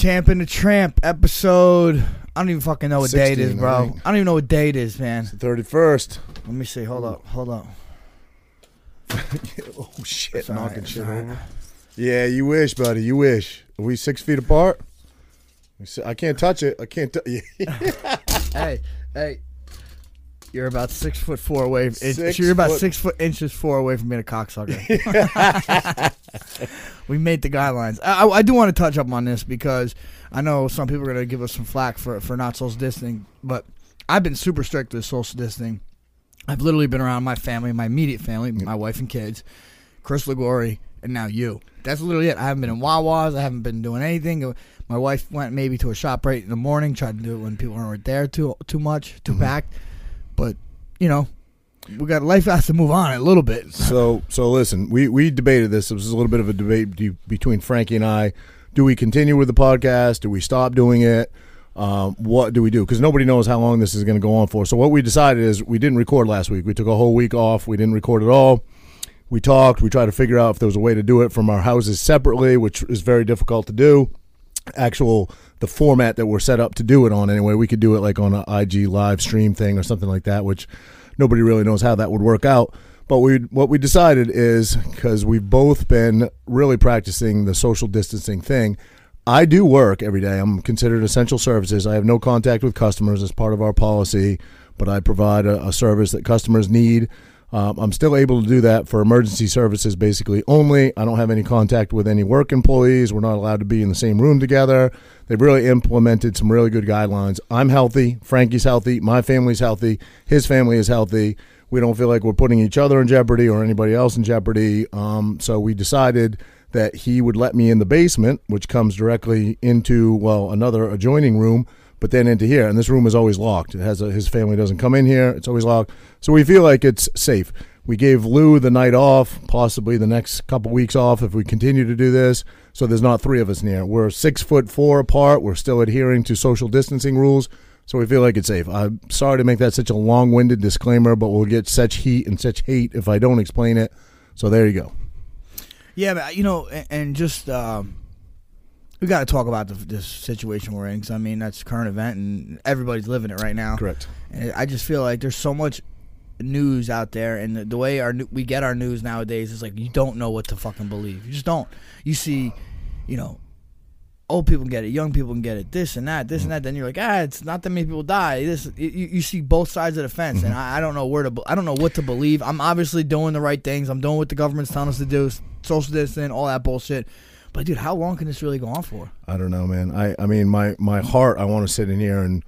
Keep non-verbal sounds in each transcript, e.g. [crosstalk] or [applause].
Champ and the Tramp episode. I don't even fucking know what day it is, 16, I bro. think. I don't even know what day it is, man. The Thirty first. Let me see. Hold up. Hold up. [laughs] Oh shit! all knocking it's shit right. over. Yeah, you wish, buddy. You wish. Are we six feet apart? We si- I can't touch it. I can't. T- [laughs] hey, hey. You're about six foot four away. Six you're about foot- six foot inches four away from being a cocksucker. [laughs] we made the guidelines. I, I- do want to touch up on this because I know some people are going to give us some flack for, for not social distancing, but I've been super strict with social distancing. I've literally been around my family, my immediate family, my wife and kids, Chris Ligori, and now you. That's literally it. I haven't been in Wawa's. I haven't been doing anything. My wife went maybe to a ShopRite in the morning, tried to do it when people weren't there too too much, too mm-hmm. packed. But you know, we got life has to move on a little bit. so, so listen. We we debated this. This was a little bit of a debate between Frankie and I. Do we continue with the podcast? Do we stop doing it? Um, what do we do? Because nobody knows how long this is going to go on for. So what we decided is we didn't record last week. We took a whole week off. We didn't record at all. We talked. We tried to figure out if there was a way to do it from our houses separately, which is very difficult to do. Actual the format that we're set up to do it on anyway. We could do it like on an IG live stream thing or something like that, which nobody really knows how that would work out. But we what we decided is because we've both been really practicing the social distancing thing. I do work every day. I'm considered essential services. I have no contact with customers as part of our policy, but I provide a, a service that customers need. Um, I'm still able to do that for emergency services basically only. I don't have any contact with any work employees. We're not allowed to be in the same room together. They've really implemented some really good guidelines. I'm healthy. Frankie's healthy. My family's healthy. His family is healthy. We don't feel like we're putting each other in jeopardy or anybody else in jeopardy. Um, so we decided that he would let me in the basement, which comes directly into, well, another adjoining room but then into here. And this room is always locked. It has a, his family doesn't come in here. It's always locked. So we feel like it's safe. We gave Lou the night off, possibly the next couple weeks off if we continue to do this. So there's not three of us near. We're six foot four apart. We're still adhering to social distancing rules. So we feel like it's safe. I'm sorry to make that such a long winded disclaimer, but we'll get such heat and such hate if I don't explain it. So there you go. Yeah, but you know, and, and just um, we got to talk about the, this situation we're in because I mean that's current event and everybody's living it right now. Correct. And I just feel like there's so much news out there, and the, the way our we get our news nowadays is like you don't know what to fucking believe. You just don't. You see, you know, old people can get it, young people can get it, this and that, this and that. Then you're like, ah, it's not that many people die. This you, you see both sides of the fence, and I, I don't know where to. I don't know what to believe. I'm obviously doing the right things. I'm doing what the government's telling us to do, social distancing, all that bullshit. But dude, how long can this really go on for? I don't know, man. I, I mean, my, my heart, I want to sit in here and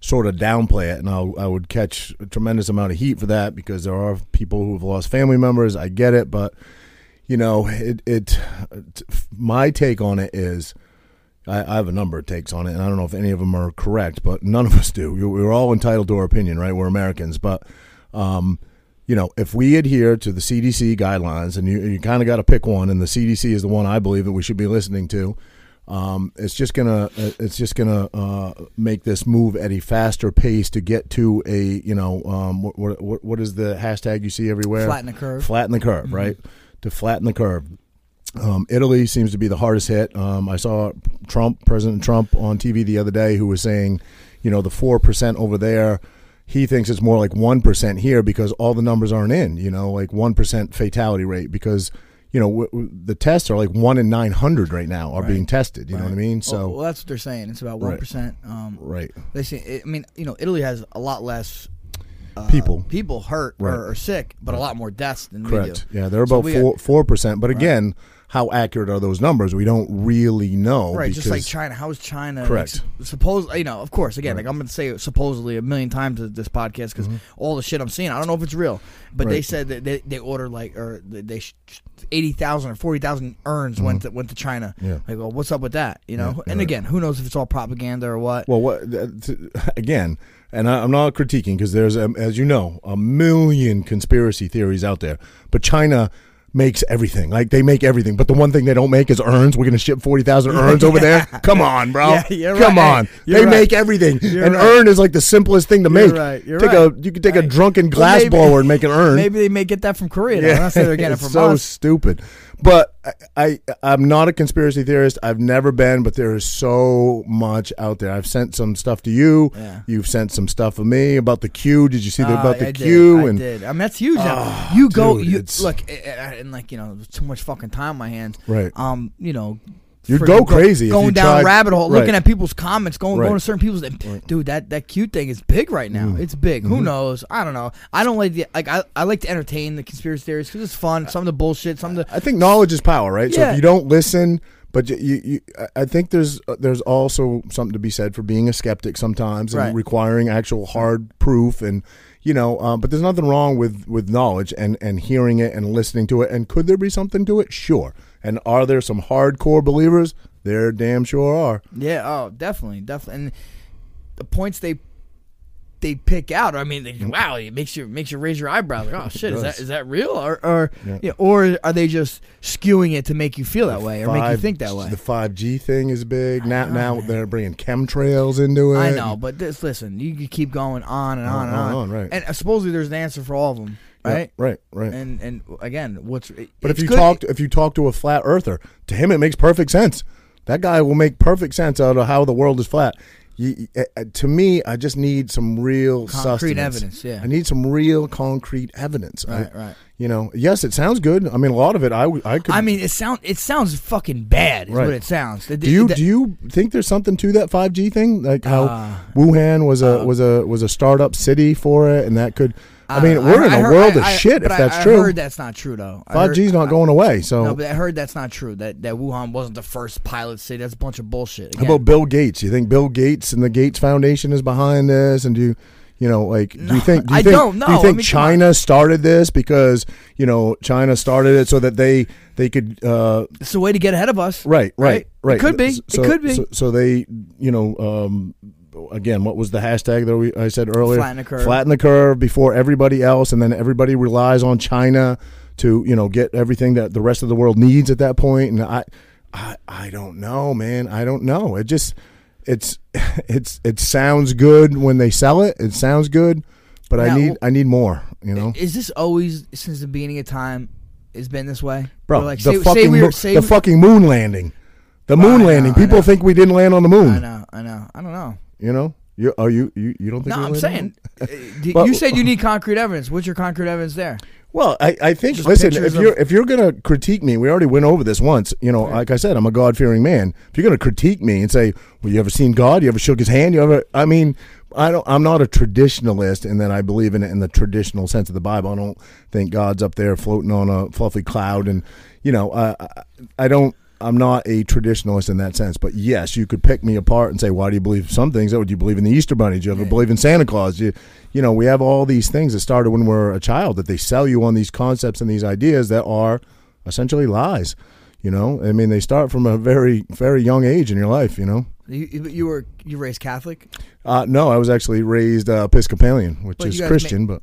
sort of downplay it, and I'll, I would catch a tremendous amount of heat for that because there are people who have lost family members. I get it, but you know, it, it my take on it is. I, I have a number of takes on it, and I don't know if any of them are correct, but none of us do. We- We're all entitled to our opinion, right? We're Americans, but um, you know, if we adhere to the CDC guidelines, and you, you kind of got to pick one, and the CDC is the one I believe that we should be listening to. Um, it's just gonna it's just gonna uh, make this move at a faster pace to get to a you know um, what, what what is the hashtag you see everywhere? Flatten the curve. Flatten the curve, right? To flatten the curve. Um, Italy seems to be the hardest hit. Um, I saw Trump, President Trump, on TV the other day, who was saying, you know, the four percent over there. He thinks it's more like one percent here because all the numbers aren't in. You know, like one percent fatality rate because you know w- w- the tests are like one in nine hundred right now are being tested. You know what I mean? So well, well, that's what they're saying. It's about one Right. Um, right, They say, I mean, you know, Italy has a lot less uh, People. people hurt Right. or, or sick, but a lot more deaths than we correct. do. Yeah, they're about we four four percent. But again, how accurate are those numbers? We don't really know. Right, just like China. How is China? Correct. sup- suppose you know, of course. Again, like I'm going to say supposedly a million times this podcast because all the shit I'm seeing, I don't know if it's real, but they Mm-hmm. Said that they, they ordered like or they- they eighty thousand or forty thousand urns went to went to China. Mm-hmm. Yeah. Like, well, what's up with that? You know? Yeah, and right. again, who knows if it's all propaganda or what? Well, what [laughs] again? And I, I'm not critiquing because there's, as you know, a million conspiracy theories out there. But China makes everything. Like they make everything. But the one thing they don't make is urns. We're going to ship forty thousand [laughs] urns over there. Come on, bro. Yeah, you're Come right. on. You're they right. make everything. You're an right. urn is like the simplest thing to You're make. right. You're take right. a you could take a drunken Well, glass maybe- blower and make an urn. [laughs] Maybe they may get that from Korea. Yeah, I'm not saying they're getting it from so us. stupid. But I, I, I'm not a conspiracy theorist. I've never been, but there is so much out there. I've sent some stuff to you. Yeah. You've sent some stuff of me about the Q. Did you see the, Uh, about the I Q? Did, and I did. I mean, that's huge. Oh, you go. dude, you look, and like you know, too much fucking time on my hands. Right. Um. You know. You'd go crazy if going you down tried- rabbit hole, right. looking at people's comments, going Right. going to certain people's. and, Dude, that that Q thing is big right now. Mm. It's big. Mm-hmm. Who knows? I don't know. I don't like the like. I, I like to entertain the conspiracy theories because it's fun. Some of the bullshit. Some of the I think knowledge is power, right? So Yeah. if you don't listen, but you, you, I think there's uh, there's also something to be said for being a skeptic sometimes and Right. requiring actual hard proof and you know. Um, but there's nothing wrong with with knowledge and and hearing it and listening to it. And could there be something to it? Sure. And are there some hardcore believers? There damn sure are. Yeah, oh, definitely, definitely. And the points they they pick out, I mean, they, wow, it makes you makes you raise your eyebrows. Like, oh shit, is that is that real, or or Yeah. or are they just skewing it to make you feel that way or make you think that way? The five G thing is big now. Now they're bringing chemtrails into it. I know, but this, listen, you can keep going on and on and On, on, on, right. And uh, supposedly there's an answer for all of them, Yeah, right? right, right. And and again, what's But if you good- talk if you talk to a flat earther, to him it makes perfect sense. That guy will make perfect sense out of how the world is flat. You, uh, uh, to me, I just need some real Concrete sustenance. evidence, yeah. I need some real concrete evidence. Right, I- right. You know, yes, it sounds good. I mean, a lot of it, I, I could. I mean, it sound it sounds fucking bad. Is Right. what it sounds. The- do you the- do you think there's something to that 5G thing? Like how Uh, Wuhan was a was a was a startup city for it, and that could. I mean, Uh, we're in I a heard- world I- of I- shit if I- that's I true. heard that's not true though. I Five G's not going away. So No, but I heard that's not true. That that Wuhan wasn't the first pilot city. That's a bunch of bullshit. How about Bill Gates? You think Bill Gates and the Gates Foundation is behind this? And do you, you know, like, do you think? Do you I think, don't know. Do you think I mean. China started this because you know China started it so that they they could uh, it's a way to get ahead of us. right right right. It could be. So, it could be. So, so they you know um, again what was the hashtag that we I said earlier? Flatten the curve. Flatten the curve before everybody else, and then everybody relies on China to you know get everything that the rest of the world needs at that point. And I I I don't know, man. I don't know. It just it's [laughs] it's it sounds good when they sell it. It sounds good, but I need I need more. You know, Is this always since the beginning of time? It's been this way, bro. Like, the say, fucking say we were, say the we- fucking moon landing, the moon landing. I People think we didn't land on the moon. I know, I know, I don't know. You know, you are you you you don't think? No, I'm landed on the saying. uh, [laughs] But- you said you need concrete evidence. What's your concrete evidence there? Well, I, I think Just listen, if you're if you're gonna critique me, we already went over this once. You know, like I said, I'm a God fearing man. If you're gonna critique me and say, "Well, you ever seen God? You ever shook His hand? You ever?" I mean, I don't. I'm not a traditionalist, and that I believe in it in the traditional sense of the Bible. I don't think God's up there floating on a fluffy cloud, and you know, I I, I don't. I'm not a traditionalist in that sense, but yes, you could pick me apart and say, "Why do you believe some things? Oh, do you believe in the Easter Bunny? Do you ever believe in Santa Claus? You, you know, we have all these things that started when we're a child that they sell you on these concepts and these ideas that are essentially lies. You know, I mean, they start from a very, very young age in your life. You know, You, you- you were you raised Catholic. uh, no, I was actually raised uh, Episcopalian, which But is Christian, but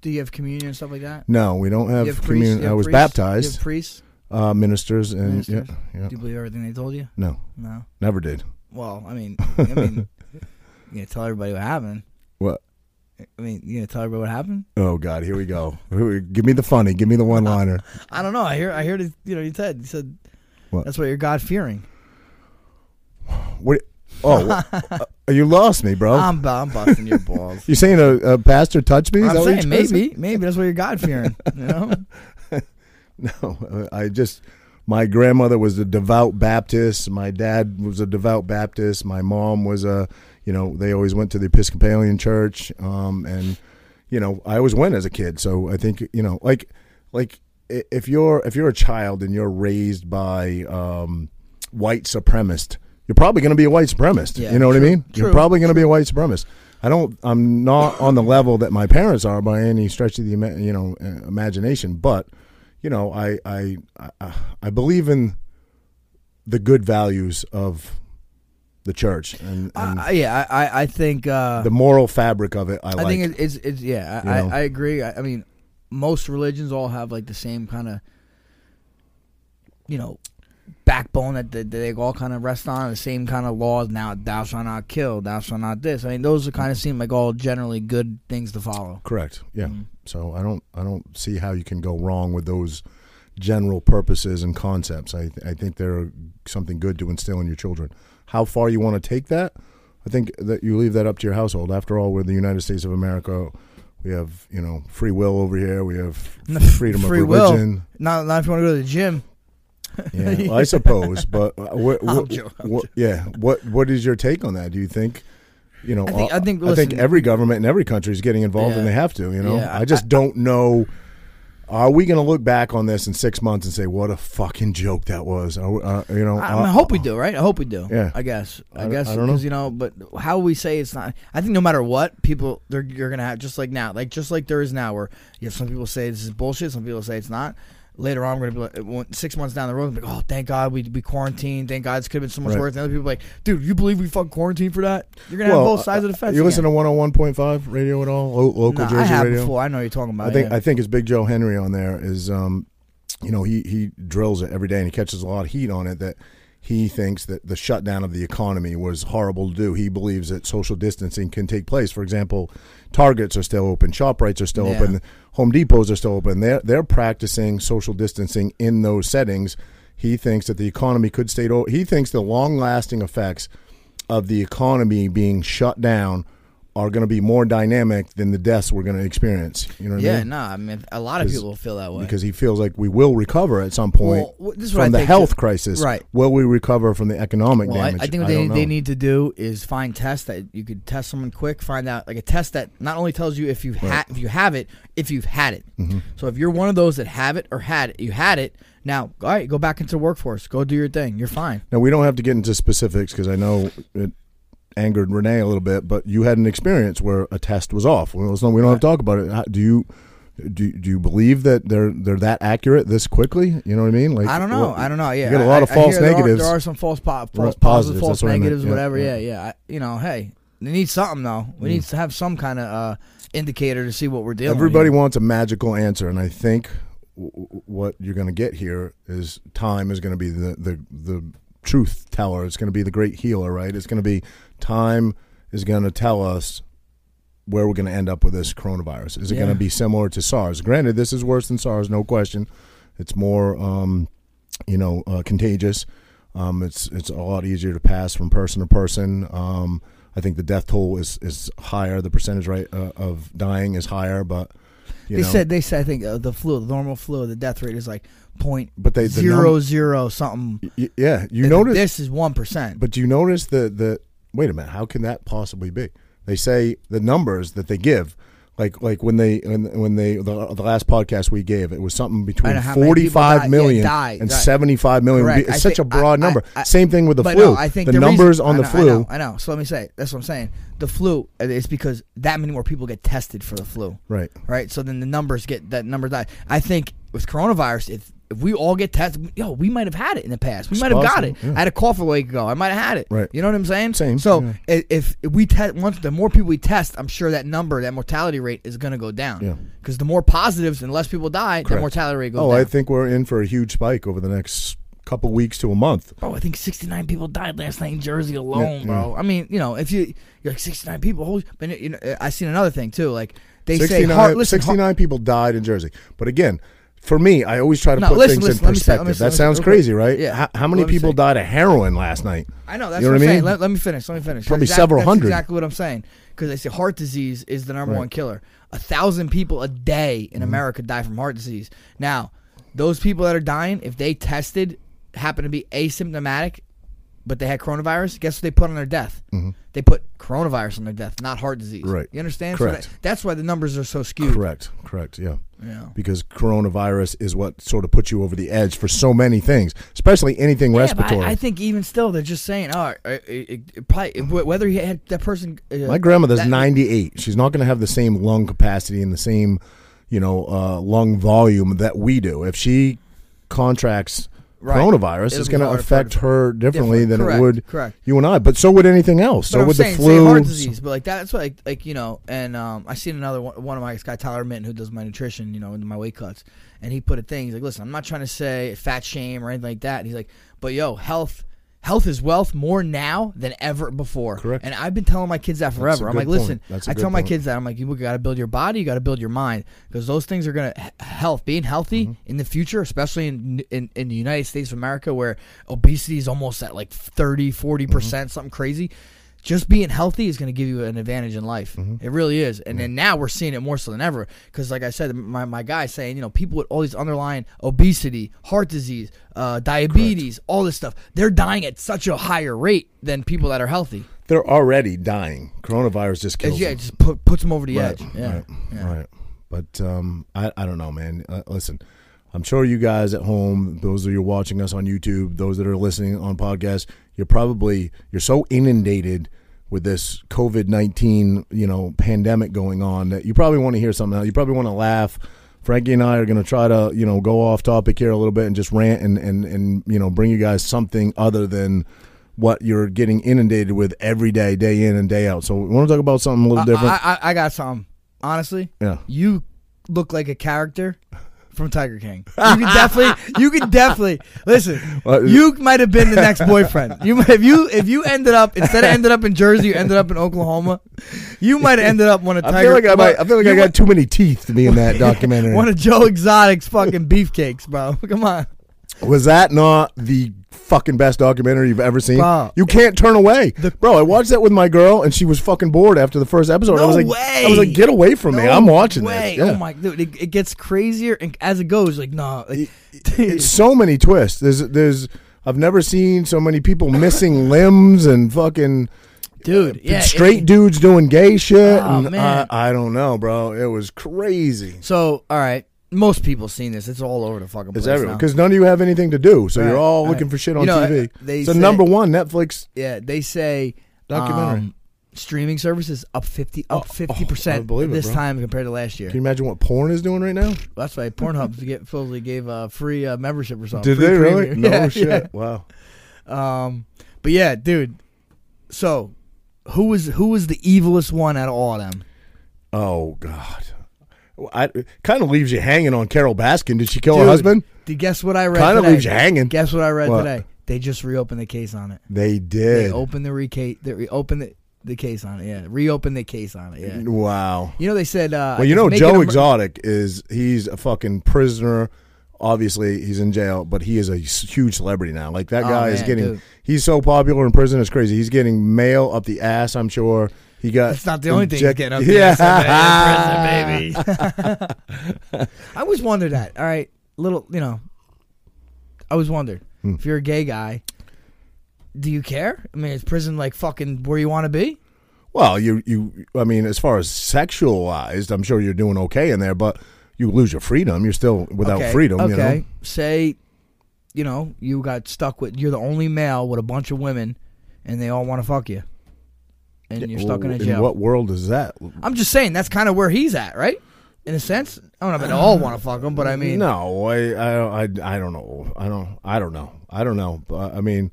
Do you have communion and stuff like that? no, we don't have, have communion. I was priests? Baptized, priests. Uh, ministers, and Ministers? yeah, yeah, Do you believe everything they told you? no, No. never did. Well, I mean, I mean, [laughs] you gonna tell everybody what happened? What? I mean, you gonna tell everybody what happened? Oh God, here we go. Give me the funny. Give me the one liner. [laughs] I don't know. I hear. I heard. It, you know, you said. You said. What? That's why you're God fearing. What? Oh, [laughs] uh, you lost me, bro. I'm, I'm busting your balls. you saying a, a pastor touched me? Is I'm saying maybe, maybe that's why you're God fearing. You know. [laughs] No, I just my grandmother was a devout Baptist. My dad was a devout Baptist. My mom was a, you know, they always went to the Episcopalian church. Um, and you know, I always went as a kid. So I think you know, like, like if you're if you're a child and you're raised by um, white supremacist, you're probably going to be a white supremacist. Yeah, you know what true, I mean? true, you're probably going to be a white supremacist. I don't. I'm not on the level that my parents are by any stretch of the you know uh, imagination. But you know, I I I, I believe in the good values of the church and, and Uh, yeah, I, I, think. Uh, the moral fabric of it. I, I like. think it, it's it's yeah. I, I, I agree. I, I mean, most religions all have like the same kind of, you know, backbone that, that they all kind of rest on. The same kind of laws. Now, thou shalt not kill. Thou shalt not this. I mean, those are kind of seem like all generally good things to follow. Correct. Yeah. Mm-hmm. So I don't I don't see how you can go wrong with those general purposes and concepts. I I think they're something good to instill in your children. How far you want to take that, I think that you leave that up to your household. After all, we're the United States of America. We have you know free will over here. We have freedom Free of will. religion. Not, not if you want to go to the gym. [laughs] Yeah, well, [laughs] I suppose. But uh, what, what, what- yeah, what what is your take on that? Do you think? You know, I think- uh, I think- I think every government in every country is getting involved, and they have to. You know, Yeah, I just don't know. Are we going to look back on this in six months and say what a fucking joke that was? Uh, you know, I, I uh, hope we do, right? I hope we do. Yeah. I guess. I, I- guess I don't know. because you know, but how we say it's not. I think no matter what, people they're you're gonna have just like now, like just like there is now, where you have some people say this is bullshit, some people say it's not. Later on, we're gonna be like six months down the road, like, oh, thank God we we quarantined. Thank God this could have been so much Right. worse. And other people are like, dude, you believe we fucking quarantined for that? You're gonna have both sides of the fence. You listen to one hundred one point five radio at all? Lo- local Nah, Jersey I have radio. before. I know you're talking about. I think yeah. I think it's Big Joe Henry on there is um, you know he he drills it every day and he catches a lot of heat on it that he thinks that the shutdown of the economy was horrible to do. He believes that social distancing can take place. For example, Targets are still open, ShopRites are still Yeah. open, Home Depots are still open. They're they're practicing social distancing in those settings. He thinks that the economy could stay. He thinks the long lasting effects of the economy being shut down are going to be more dynamic than the deaths we're going to experience. You know what I yeah, mean? no, I mean a lot of people feel that way. because he feels like we will recover at some point Well, this is what from I the health too. crisis. Right. Will we recover from the economic Well, damage? I think what they, don't they need to do is find tests that you could test someone quick, find out like a test that not only tells you if you've had if you have it, if you've had it. Mm-hmm. So if you're one of those that have it or had it, you had it. Now, all right, go back into the workforce. Go do your thing. You're fine. Now we don't have to get into specifics because I know it angered Renee a little bit, but you had an experience where a test was off. Well, so we don't have to talk about it. How- Do you do, do you believe that they're they're that accurate this quickly? You know what I mean? Like I don't know. what- I don't know. Yeah, you get a lot of I- I false hear there are- negatives. There are, some false, po- false positives, positives, false what negatives, Yeah, whatever. yeah. Yeah, yeah. I, you know, hey, they need something though. We need to have some kind of uh, indicator to see what we're dealing. Everybody with. wants a magical answer, and I think w- what you're going to get here is time is going to be the, the the truth teller. It's going to be the great healer, right? It's going to be time is going to tell us where we're going to end up with this coronavirus. Is it going to be similar to SARS? Granted, this is worse than SARS, no question. It's more, um, you know, uh, contagious. Um, it's it's a lot easier to pass from person to person. Um, I think the death toll is, is higher. The percentage rate uh, of dying is higher, but you They know, said they said I think uh, the flu, the normal flu, the death rate is like point But they- the zero num- zero something. Y- yeah, you notice, this is one percent. but do you notice the the wait a minute? How can that possibly be? They say the numbers that they give, like like when they when, when they the, the last podcast we gave, it was something between know how many forty people five died- million yeah, died, and died. seventy five million. Correct. It's I such think- a broad I- number. I- I- Same thing with the but flu. no, I think the, numbers on I the know, flu. I know, I know. So let me say that's what I'm saying. The flu uh, is because that many more people get tested for the flu, Right. right? So then the numbers get that number die. I think with coronavirus, if if we all get tested, yo, we might have had it in the past. We might have got it. yeah. I had a cough a week ago. I might have had it. Right. You know what I'm saying? Same, So yeah. if, if we test once, the more people we test, I'm sure that number, that mortality rate is going to go down. Yeah. Because the more positives and less people die, the mortality rate goes Oh, down. I think we're in for a huge spike over the next couple weeks to a month. Bro, I think 69 people died last night in Jersey alone, Yeah, bro. I mean, you know, if you you're like 69 people, holy, but you know, I seen another thing too. Like they say, heart, listen, 69 people died in Jersey. But again, for me, I always try to No, put listen, things listen, in let me say- let perspective. say- that sounds crazy, right? Yeah. How, how many people say- died of heroin last night? I know that's You know what, what I'm saying. Let, let me finish. Let me finish. Probably That's several hundred. exactly what I'm saying. Because they say heart disease is the number Right. one killer. A thousand people a day Mm-hmm. in America die from heart disease. Now, those people that are dying, if they tested, happen to be asymptomatic, but they had coronavirus. Guess what they put on their death? They put coronavirus on their death, not heart disease. Mm-hmm. Right. You understand? Correct. So that, that's why the numbers are so skewed. Correct. Correct. Yeah. Yeah. Because coronavirus is what sort of puts you over the edge for so many things, especially anything Yeah, respiratory. I, I think even still, they're just saying, oh, it, it, it probably whether he had that person. Uh, My grandmother's that- 98. She's not going to have the same lung capacity and the same, you know, uh, lung volume that we do. If she contracts Right. coronavirus, It'll be going to harder for her affect her differently Different. than Correct. it would Correct. you and I. But so would anything else. But so I'm would saying, the flu. heart disease, but like that's like, like you know, and um, I seen another one, one of my guy Tyler Minton who does my nutrition, you know, into my weight cuts, and he put a thing. He's like, listen, I'm not trying to say fat shame or anything like that. And He's like, but yo, health. Health is wealth more now than ever before. Correct. And I've been telling my kids that forever. I'm like, point. listen, I a I good tell my kids that I'm like, you got to build your body, you got to build your mind, because those things are gonna h- health, being healthy Mm-hmm. in the future, especially in, in in the United States of America, where obesity is almost at like 30, 40 Mm-hmm. percent, something crazy just being healthy is going to give you an advantage in life. Mm-hmm. It really is. And then now we're seeing it more so than ever. Because, like I said, my, my guy saying, you know, people with all these underlying obesity, heart disease, uh, diabetes, all this stuff, they're dying at such a higher rate than people that are healthy. They're already dying. Coronavirus just kills yeah, them. it just put, puts them over the Right, edge. Yeah. right, yeah. right. But um, I, I don't know, man. Uh, listen, I'm sure you guys at home, those of you watching us on YouTube, those that are listening on podcasts, you're probably you're so inundated with this COVID nineteen, you know, pandemic going on that you probably want to hear something. else. You probably want to laugh. Frankie and I are going to try to, you know, go off topic here a little bit and just rant and, and, and you know bring you guys something other than what you're getting inundated with every day, day in and day out. So we want to talk about something a little different. I, I, I got something. Honestly, yeah. you look like a character from Tiger King. You could definitely, you could definitely listen. [laughs] What? You might have been the next boyfriend. You might, if you if you ended up instead of ended up in Jersey, you ended up in Oklahoma. You might have ended up one of Tiger. I feel like I might. I feel like I got too many teeth to be in that documentary. [laughs] one of Joe Exotic's fucking beefcakes, bro. [laughs] Come on. Was that not the fucking best documentary you've ever seen? Bro. you can't turn away, bro. I watched that with my girl, and she was fucking bored after the first episode. I No was like, way. I was like, get away from me! I'm watching way. this. Yeah. Oh my dude, it, it gets crazier and as it goes. Like nah. like, [laughs] It's so many twists. There's, there's. I've never seen so many people missing [laughs] limbs and fucking dude, uh, yeah, straight it- dudes doing gay shit. Oh, and. I, I don't know, bro. It was crazy. So all right, most people seen this. It's all over the fucking place It's everywhere now. because none of you have anything to do, so Right, you're all right. looking for shit on You know, TV. the say- number one Netflix Yeah, they say Documentary. um, streaming services up fifty up Oh, fifty oh, percent it, this bro. time compared to last year. Can you imagine what porn is doing right now? That's why Pornhub [laughs] get- supposedly gave a free uh, membership or something. Did Free they really? premium. No [laughs] Yeah, shit. Wow. Um, but yeah, dude. So, who was who was the evilest one out of all of them? Oh God. I, it kind of leaves you hanging on Carole Baskin. Did she kill her husband? Did guess what I read? Kind of leaves you hanging. Guess what I read What? today? They just reopened the case on it. They They did. opened the reca- They reopened the, the case on it. Yeah, reopened the case on it. Yeah. Wow. You know they said. Uh, Well, you know Joe mur- Exotic is he's a fucking prisoner. Obviously, he's in jail, but he is a huge celebrity now. Like that Oh, guy is getting. dude. He's so popular in prison. It's crazy. He's getting mail up the ass. I'm sure he got. That's not the only thing he's getting up yeah. there. prison, baby. [laughs] I always wondered that. All right, little, you know, I always wondered Hmm. if you're a gay guy, do you care? I mean, is prison like fucking where you want to be? Well, you you I mean, as far as sexualized, I'm sure you're doing okay in there, but you lose your freedom. You're still without okay, freedom. Okay, You know? say, you know, you got stuck with you're the only male with a bunch of women, and they all want to fuck you, and you're stuck in a In jail. what world is that? I'm just saying that's kind of where he's at, right? In a sense, I don't know if they all want to fuck him, but I mean, no, I, I, I, I don't know. I don't, I don't know. I don't know. But I mean,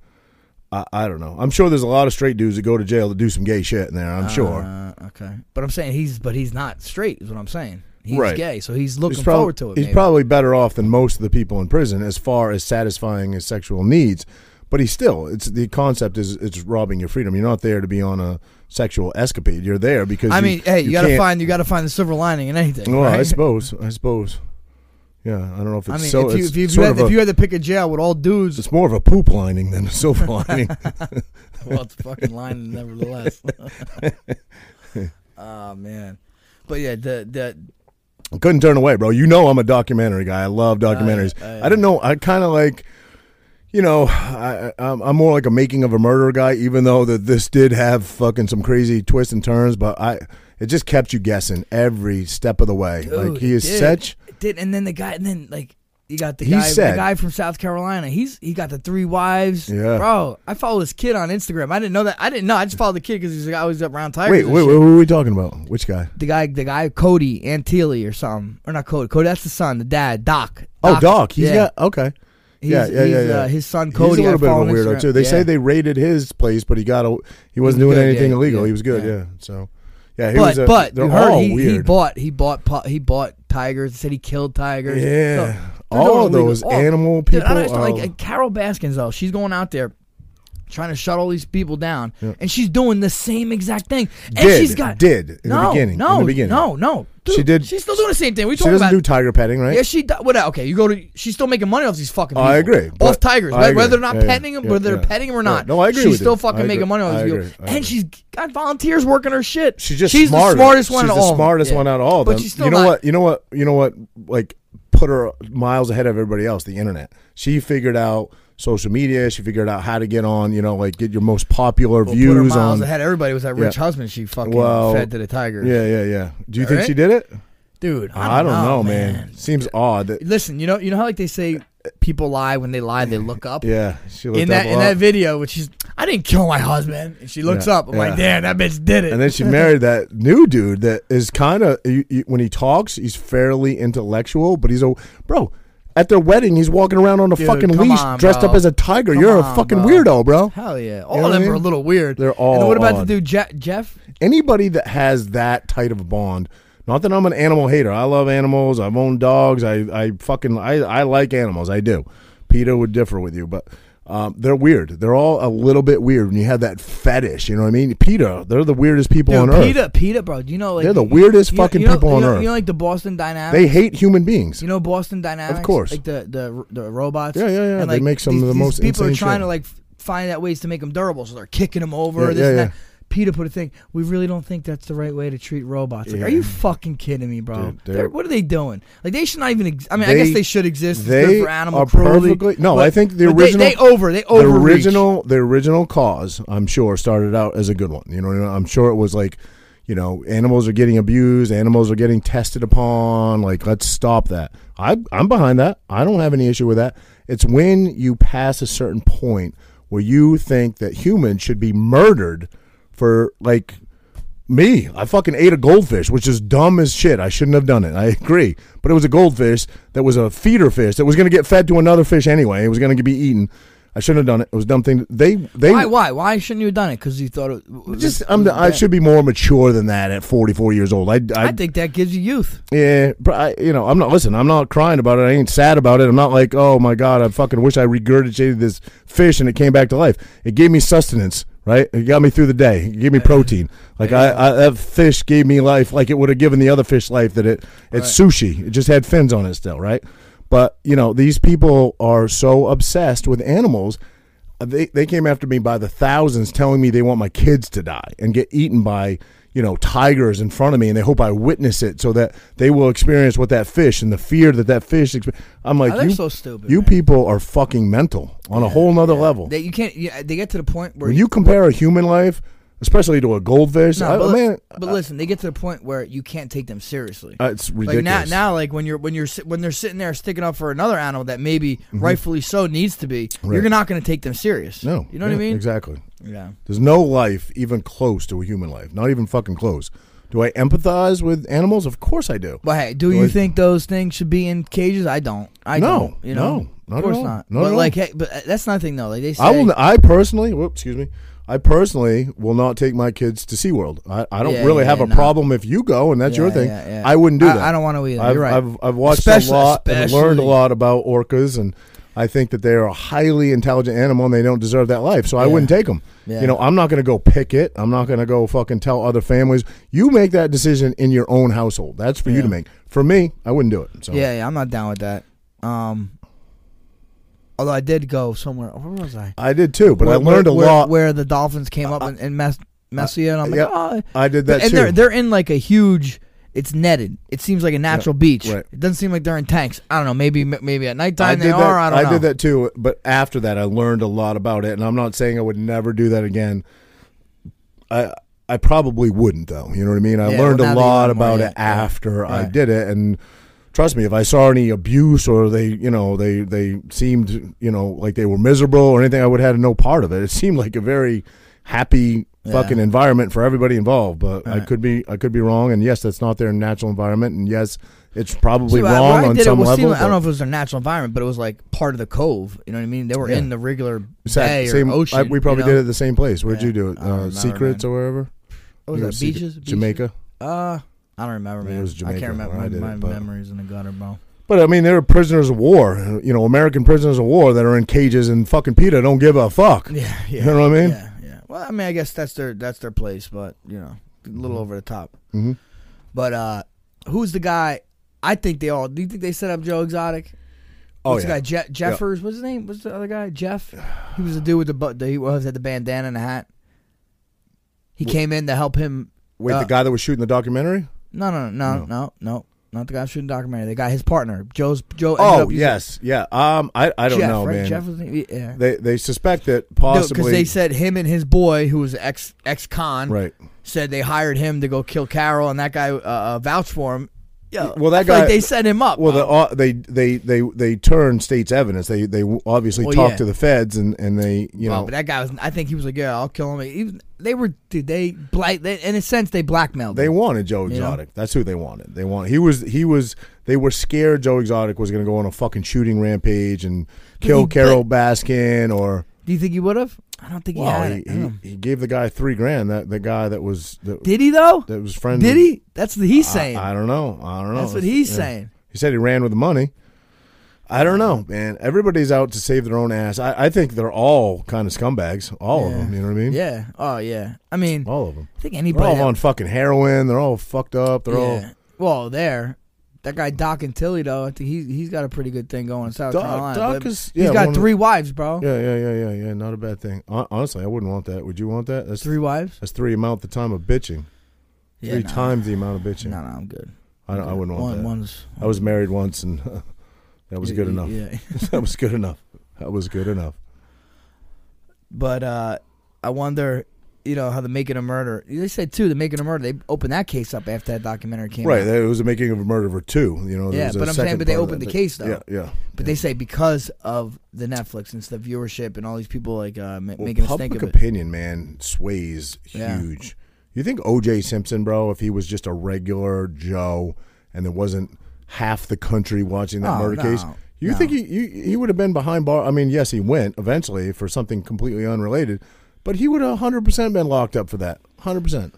I, I don't know. I'm sure there's a lot of straight dudes that go to jail to do some gay shit in there. I'm sure. Uh, okay, but I'm saying he's, but he's not straight. Is what I'm saying. He's Right. gay, so he's looking He's prob- forward to it. He's maybe. probably better off than most of the people in prison as far as satisfying his sexual needs. But he's still. It's the concept is it's robbing your freedom. You're not there to be on a sexual escapade. You're there because I you- mean, hey, you, gotta can't- find you gotta find the silver lining in anything. Well, I suppose. I suppose. Yeah, I don't know if it's I mean, so. if you it's if you, if you, sort had, of a- if you had to pick a jail with all dudes, it's more of a poop lining than a silver [laughs] lining. well, it's a fucking lining, nevertheless. oh [laughs] man, but yeah, the the I couldn't turn away, bro. You know I'm a documentary guy. I love documentaries. I didn't know. I kind of like, you know, I, I'm, I'm more like a making of a murder guy, even though that this did have fucking some crazy twists and turns. But I, it just kept you guessing every step of the way. Dude, like he is did. such. It did, and then the guy, and then like you got the He guy, said- the guy from South Carolina. He's he got the three wives. Yeah. bro. I follow this kid on Instagram. I didn't know that. I didn't know. I just followed the kid because he's always up around tigers. Wait, wait, wait, who are we talking about? Which guy? The guy, the guy, Cody Antilli or something, or not Cody. Cody, that's the son. The dad, Doc. Oh, Doc. He's yeah. got okay. He's, yeah, yeah, yeah, yeah. Uh, his son Cody. He's a little bit of a weirdo Instagram. too. They Yeah. say they raided his place, but he got a. He wasn't was doing good, anything yeah, illegal. he was good. yeah. So, yeah, he but was. A, but they're heard all he, weird. he bought he bought he bought tigers. Said he killed tigers. Yeah. So, all of those all- animal Dude, people. I don't are- like uh, Carole Baskins though, she's going out there trying to shut all these people down, and she's doing the same exact thing. And Did, she's got did, in the no, beginning, in No, the beginning. no, no. Dude, She did- She's still doing the same thing. We she doesn't about. do tiger petting, right? yeah, she. What? Okay, you go to. She's still making money off these fucking. People. I agree, Off tigers, I whether, agree. they're not Yeah, petting them, yeah, whether yeah. they're petting them or not. No, I agree She's still you. fucking making money off these people, and she's got volunteers working her shit. She's just she's smarter. the smartest one. She's the all of them. smartest one out of all But she's still you know what? You know what? You know what? Like put her miles ahead of everybody else. The internet. She figured out social media. She figured out how to get on. You know, like get your most popular Well, put her views miles on. ahead. Everybody was that rich Yeah. husband she fucking Well, fed to the tigers. Yeah, yeah, yeah. Do you think Right? she did it? dude. I oh, I don't, don't, know, man. man. Seems odd. That, Listen, you know, you know how like they say people lie when they lie, they look up. yeah, she looked In that up in that video, which she's, I didn't kill my husband, and she looks Yeah, up. I'm like, damn, that bitch did it. And then she married that new dude that is kind of when he talks, he's fairly intellectual, but he's a bro. At their wedding, he's walking around on a Dude, fucking come leash, on, dressed bro. up as a tiger. Come You're a on, fucking bro. weirdo, bro. Hell yeah, all of them are a mean? little weird. They're And all what about the odd. dude Je- Jeff? Anybody that has that tight of a bond. Not that I'm an animal hater. I love animals. I've owned dogs. I, I fucking I, I like animals. I do. PETA would differ with you, but um, they're weird. They're all a little bit weird when you have that fetish. You know what I mean? PETA, they're the weirdest people Dude, on earth. PETA, PETA, bro. You know like They're the weirdest you fucking you know- people you on know- earth. You know, like the Boston Dynamics. They hate human beings. You know Boston Dynamics, Of course. like the the the robots. Yeah, yeah, yeah. And They make some these, of the most people are trying shit. to like find out ways to make them durable, so they're kicking them over. Yeah, this yeah, and yeah. PETA put a thing. We really don't think that's the right way to treat robots. Like, Yeah. are you fucking kidding me, bro? Dude, they're- They're- what are they doing? Like they should not even. Ex- I mean, I guess they should exist. It's they for animal are cruelty. perfectly- no, but- I think the but they- original- they, over they over. the original the original cause i'm sure started out as a good one you know what I mean? i'm sure it was like you know animals are getting abused animals are getting tested upon like let's stop that I, i'm behind that i don't have any issue with that it's when you pass a certain point where you think that humans should be murdered for like me, I fucking ate a goldfish, which is dumb as shit. I shouldn't have done it. I agree, but it was a goldfish that was a feeder fish that was going to get fed to another fish anyway. It was going to be eaten. I shouldn't have done it. It was a dumb thing. They they Why? Why? Why shouldn't you have done it? Because you thought it. was- just I'm the, I should be more mature than that at 44 years old. I I, I think that gives you youth. yeah, but I, you know, I'm not listen. I'm not crying about it. I ain't sad about it. I'm not like, oh my god, I fucking wish I regurgitated this fish and it came back to life. It gave me sustenance, right? It got me through the day. It gave me protein. Like I, I that fish gave me life, like it would have given the other fish life. That it, it's sushi. It just had fins on it still, right? But you know, these people are so obsessed with animals. They they came after me by the thousands, telling me they want my kids to die and get eaten by you know tigers in front of me, and they hope I witness it so that they will experience what that fish and the fear that that fish. Exp- I'm like, Oh, you, so stupid, You man. people are fucking mental on a whole nother level. They, you can't. You, they get to the point where when you compare a human life, especially to a goldfish, No, I, but, man, but listen, they get to the point where you can't take them seriously. uh, it's like ridiculous. now, now, like when you're when you're when they're sitting there sticking up for another animal that maybe rightfully so needs to be, Mm-hmm. Right. you're not going to take them serious. no, you know what I mean? Exactly. Yeah. There's no life even close to a human life. Not even fucking close. Do I empathize with animals? Of course I do. But hey, do Do you I- think those things should be in cages? I don't. I No, don't. You know, no, not of course not. Not but like, hey, but uh, that's nothing though. Like they say, I will. I personally, whoops, excuse me. I personally will not take my kids to SeaWorld. I, I don't Yeah, really yeah, have a no. problem if you go and that's your thing. yeah, yeah. I wouldn't do that. I don't wanna either. I've, You're right. I've, I've watched Especially- a lot and learned a lot about orcas, and I think that they are a highly intelligent animal and they don't deserve that life. So I wouldn't take them. Yeah. You know, I'm not going to go pick it. I'm not going to go fucking tell other families. You make that decision in your own household. That's for you to make. For me, I wouldn't do it. So Yeah, yeah, I'm not down with that. Um, although I did go somewhere. Where was I? I did too, but I Where- learned a where, lot. Where the Dolphins came up and, and mess, messed you, and I'm like, yeah, oh. I did that too. and too. they're they're in like a huge it's netted. It seems like a natural beach. right. It doesn't seem like they're in tanks. I don't know. Maybe maybe at nighttime they did are. I don't know. I did that too, but after that, I learned a lot about it, and I'm not saying I would never do that again. I I probably wouldn't though. You know what I mean? I Yeah, learned well, a that lot more, about yeah, it yeah. after I did it, and trust me, if I saw any abuse or they, you know, they they seemed, you know, like they were miserable or anything, I would have had no part of it. It seemed like a very happy Yeah. fucking environment for everybody involved, but I could be I could be wrong, and yes, that's not their natural environment, and yes, it's probably See, wrong on some level. like- I don't know if it was their natural environment, but it was like part of the cove. You know what I mean? They were Yeah. in the regular Sa- bay or same, ocean. I, we probably you know? did it at the same place. Where'd Yeah. you do it? Uh, Secrets or wherever? What was that? Beaches? Beaches? Jamaica. Uh, I don't remember, I it man. was I can't remember. I My, did my memories in the gutter, bro. But I mean, there are prisoners of war. You know, American prisoners of war that are in cages, and fucking PETA don't give a fuck. [laughs] Yeah, yeah. You know what I mean? Yeah, yeah. Well, I mean, I guess that's their that's their place, but you know, a little over the top. hmm But uh who's the guy? I think they all. Do you think they set up Joe Exotic? Oh What's yeah. the guy? Je- Jeffers. What's his name? What's the other guy? Jeff. He was the dude with the bu- the he was had the bandana and the hat. He came in to help him. Wait, uh, the guy that was shooting the documentary? No, no, no, no, No. no, no. Not the guy shooting the documentary. The guy, his partner, Joe's Joe. ended Oh yes, yeah. Um, I I don't Jeff, know, right? man. Jeff was yeah. They they suspect that possibly because they said him and his boy, who was ex ex con, right. said they hired him to go kill Carole, and that guy uh, uh, vouched for him. Yeah, Well, that feel like guy- they set him up. Well, the, uh, they they they they turned state's evidence. They they obviously Well, talked yeah. to the feds and and they you Well, know but that guy was. I think he was like, "Yeah, I'll kill him." Even they were, dude. They black. They, in a sense, they blackmailed. They him. wanted Joe You know? Exotic. That's who they wanted. They want. He was. He was. They were scared Joe Exotic was going to go on a fucking shooting rampage and kill he- Carole Baskin or. Do you think he would have? I don't think he Well, had he, it. he, he gave the guy three grand. That the guy that was that, Did he though? that was friend. Did he? That's what he's saying. I, don't know. I don't know. That's what he's Yeah. saying. He said he ran with the money. I don't know, man. Everybody's out to save their own ass. I, I think they're all kind of scumbags. All of them. You know what I mean? Yeah. Oh yeah. I mean, All of them. I think They're anybody. all that- on fucking heroin. They're all fucked up. They're all. Well, there. That guy Doc and Tilly though, I think he's he's got a pretty good thing going in South Doc- Carolina. Doc but is- he's yeah, got one of- three wives, bro. Yeah, yeah, yeah, yeah, yeah. Not a bad thing. Honestly, I wouldn't want that. Would you want that? That's Three wives. That's three amount the time of bitching. Yeah, three nah. times the amount of bitching. No, no, I'm good. I, don't, I wouldn't want One, that. One's I was married once, and [laughs] that was good enough. Yeah. [laughs] that was good enough. That was good enough. But uh, I wonder, you know, how the making a murder. They said too, the making a murder. They opened that case up after that documentary came Right, out. there was a making of a murder for two. You know, Yeah, but I'm saying, but they opened the case, though. Yeah, yeah. But they say because of the Netflix and the viewership and all these people like uh, Well, making us public think of it. opinion, man, sways Yeah. huge. You think O.J. Simpson, bro, if he was just a regular Joe and there wasn't half the country watching that Oh, murder no, case, you no. think he you, he would have been behind bar? I mean, yes, he went eventually for something completely unrelated, but he would have 100 percent been locked up for that. 100 percent.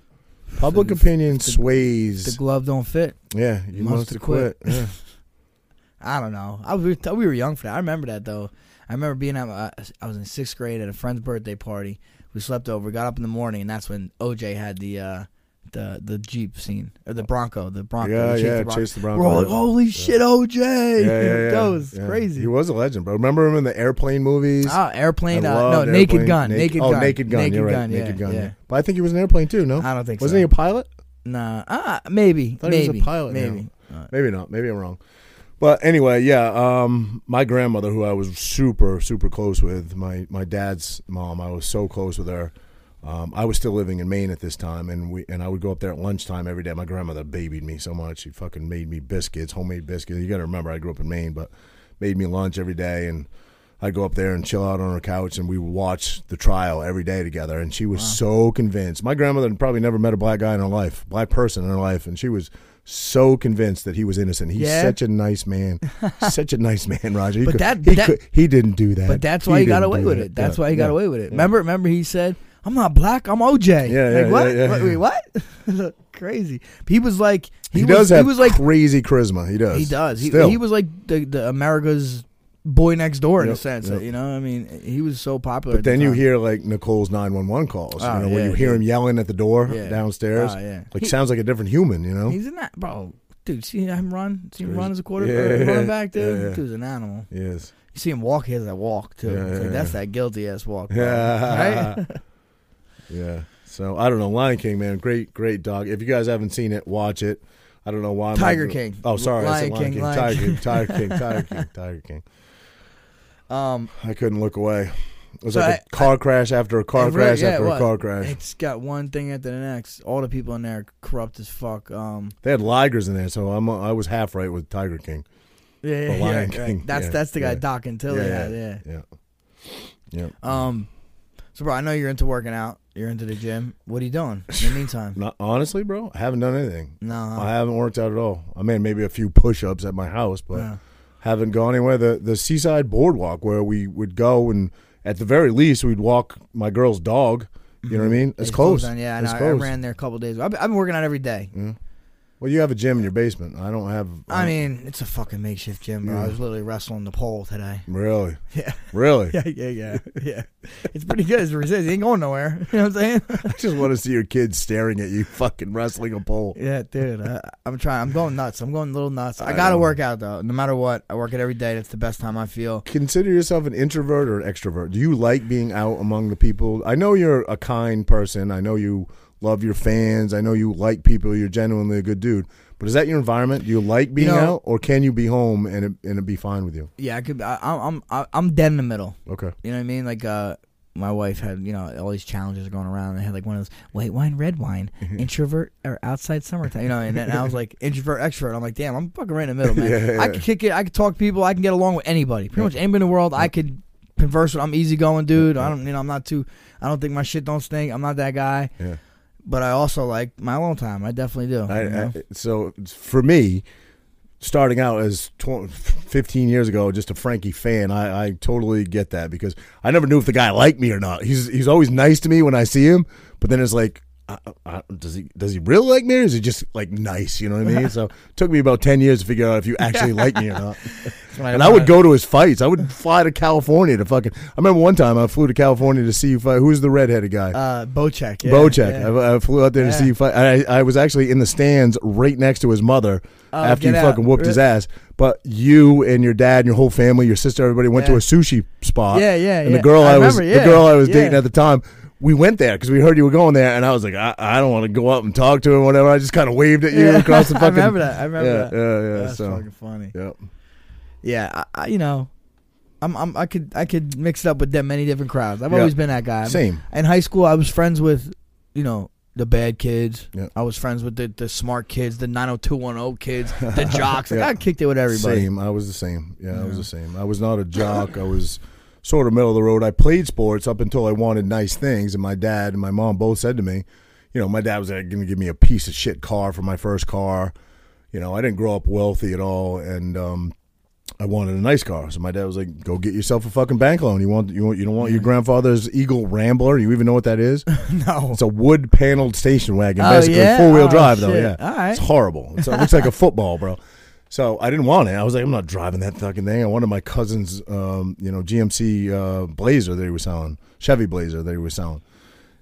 Public the- opinion the- sways. The glove don't fit. yeah, you must have have quit. Yeah. [laughs] I don't know. I was, we were young for that. I remember that though. I remember being at uh, I was in sixth grade at a friend's birthday party. We slept over, got up in the morning, and that's when OJ had the uh, the the Jeep scene or the Bronco, the Bronco. Yeah, the yeah, the Bronco. chase the Bronco. We're all like, Yeah. "Holy shit, OJ!" Yeah, yeah, [laughs] yeah. that was yeah. crazy. He was a legend, bro. Remember him in the airplane movies? Oh, airplane. Uh, no, loved Naked Gun. Naked- Naked oh, Gun. Naked Gun. Naked You're right. Gun. Naked yeah, Gun. Yeah. But I think he was an airplane too. No, I don't think Wasn't so. he a pilot? Nah, uh, maybe, Thought he was a pilot, maybe. Uh, Maybe not. Maybe I'm wrong. But anyway, yeah. Um, my grandmother, who I was super, super close with, my my dad's mom, I was so close with her. Um, I was still living in Maine at this time, and we and I would go up there at lunchtime every day. My grandmother babied me so much; she fucking made me biscuits, homemade biscuits. You got to remember, I grew up in Maine, but made me lunch every day, and I'd go up there and chill out on her couch, and we would watch the trial every day together. And she was so convinced. My grandmother had probably never met a black guy in her life, black person in her life, and she was so convinced that he was innocent. He's Yeah? such a nice man, [laughs] such a nice man, Roger. He But could- that- he, that- could- he didn't do that. But that's why he, got away with that. it. That's Yeah, why he got yeah. away with it. Remember, remember he said, "I'm not black. I'm OJ." Yeah, like, yeah, what? yeah, yeah, Wait, yeah. wait, what? [laughs] Crazy. He was like he, He, was, does have he was like crazy charisma. He does. he does. He, Still. he was like the, the America's boy next door in a sense. yep. You know, I mean, he was so popular. But at the then you hear like Nicole's nine one one calls. Oh, you know, when you hear yeah. him yelling at the door Yeah. downstairs, Oh, yeah. like He- sounds like a different human. You know, He's in that, bro. Dude, see him run? See him run as a quarter Yeah, uh, running back, dude. yeah, yeah. Dude's an animal. Yes. You see him walk, he has that walk too. Yeah, like, that's yeah. that guilty ass walk. Bro. Yeah. Right? [laughs] [laughs] Yeah. So I don't know. Lion King, man, great, great dog. If you guys haven't seen it, watch it. I don't know why. Tiger King. Oh, sorry, I Lion Lion King, King. Lion Tiger King. Tiger King. [laughs] Tiger King. Tiger King. Um, I couldn't look away. It was So like a I- car crash after a car really- crash yeah, after a car crash. It's got one thing after the next. All the people in there are corrupt as fuck. Um, They had Ligers in there, so I'm I was half right with Tiger King. yeah, yeah, yeah, King, right. That's yeah, that's the guy yeah. Doc Antilli. Yeah, yeah. yeah, yeah. Um, so bro, I know you're into working out. You're into the gym. What are you doing in the meantime? [laughs] Not, honestly, bro, I haven't done anything. no, I haven't worked out at all. I mean, maybe a few push-ups at my house, but Yeah. haven't gone anywhere. The the seaside boardwalk where we would go and at the very least we'd walk my girl's dog. You know what I mm-hmm. mean? It's, closed. on. Yeah, I, it's know. I closed. ran there a couple days. ago. I've been, I've been working out every day. Mm-hmm. Well, you have a gym in your basement. I don't have. I mean, it's a fucking makeshift gym, bro. I was literally wrestling the pole today. really, [laughs] Yeah, really. [laughs] yeah, yeah, yeah, yeah. It's pretty good. It's resist. He ain't going nowhere. [laughs] You know what I'm saying? I just want to see your kids staring at you, fucking wrestling a pole. yeah, dude. I, I'm trying. I'm going nuts. I'm going a little nuts. I, I gotta work out though. No matter what, I work it every day. That's the best time I feel. Consider yourself an introvert or an extrovert. Do you like being out among the people? I know you're a kind person. I know you love your fans. I know you like people. You're genuinely a good dude. But is that your environment? Do you like being know- out, or can you be home and it, and it be fine with you? Yeah, I could. I, I'm. I'm. I'm dead in the middle. Okay. You know what I mean? Like, uh, my wife had, you know, all these challenges going around. I had like one of those white wine, red wine, [laughs] introvert or outside summertime. You know, and then I was like introvert, extrovert. I'm like, damn, I'm fucking right in the middle, man. [laughs] Yeah, yeah. I could kick it. I could talk to people. I can get along with anybody. Pretty much anybody in the world, I could converse with. I'm easygoing, dude. I don't, you know, I'm not too. I don't think my shit don't stink. I'm not that guy. Yeah. But I also like my alone time. I definitely do. I, you know? I, so for me, starting out as tw- 15 years ago, just a Frankie fan, I, I totally get that because I never knew if the guy liked me or not. He's he's always nice to me when I see him, but then it's like. I, I, does he does he really like me or is he just like nice? You know what I mean? so it took me about ten years to figure out if you actually like me or not. [laughs] And I would go to his fights. I would fly to California to fucking. I remember one time I flew to California to see you fight. Who's the redheaded guy? Uh, Bocek. Yeah, Bocek. yeah. I, I flew out there to see you fight. I, I was actually in the stands right next to his mother Oh, after you get out. fucking whooped his ass. But you and your dad and your whole family, your sister, everybody went to a sushi spot. Yeah, yeah, And yeah. the girl I I, was remember, the girl I was yeah. dating at the time. We went there because we heard you were going there, and I was like, I, I don't want to go up and talk to him, or whatever. I just kind of waved at you Yeah. across the [laughs] fucking. I remember that. I remember yeah, that. yeah, yeah. That's so, fucking funny. yeah. Yeah, I, I, you know, I'm, I'm I could I could mix it up with them many different crowds. I've Yeah. always been that guy. Same. In high school, I was friends with, you know, the bad kids. Yeah. I was friends with the, the smart kids, the 90210 kids, the [laughs] jocks. Like, Yeah. I kicked it with everybody. Same. I was the same. Yeah, I was the same. I was not a jock. I was sort of middle of the road. I played sports up until I wanted nice things, and my dad and my mom both said to me, you know, my dad was going to give me a piece of shit car for my first car. You know, I didn't grow up wealthy at all, and um, I wanted a nice car. So my dad was like, "Go get yourself a fucking bank loan. You want you want you don't want your grandfather's Eagle Rambler? You even know what that is? [laughs] no. It's a wood paneled station wagon, Oh, basically yeah? four wheel Oh, drive though. Yeah, All right. it's horrible. It's, it looks like a [laughs] football, bro. So I didn't want it. I was like, I'm not driving that fucking thing. I wanted my cousin's, um, you know, GMC uh, Blazer that he was selling, Chevy Blazer that he was selling.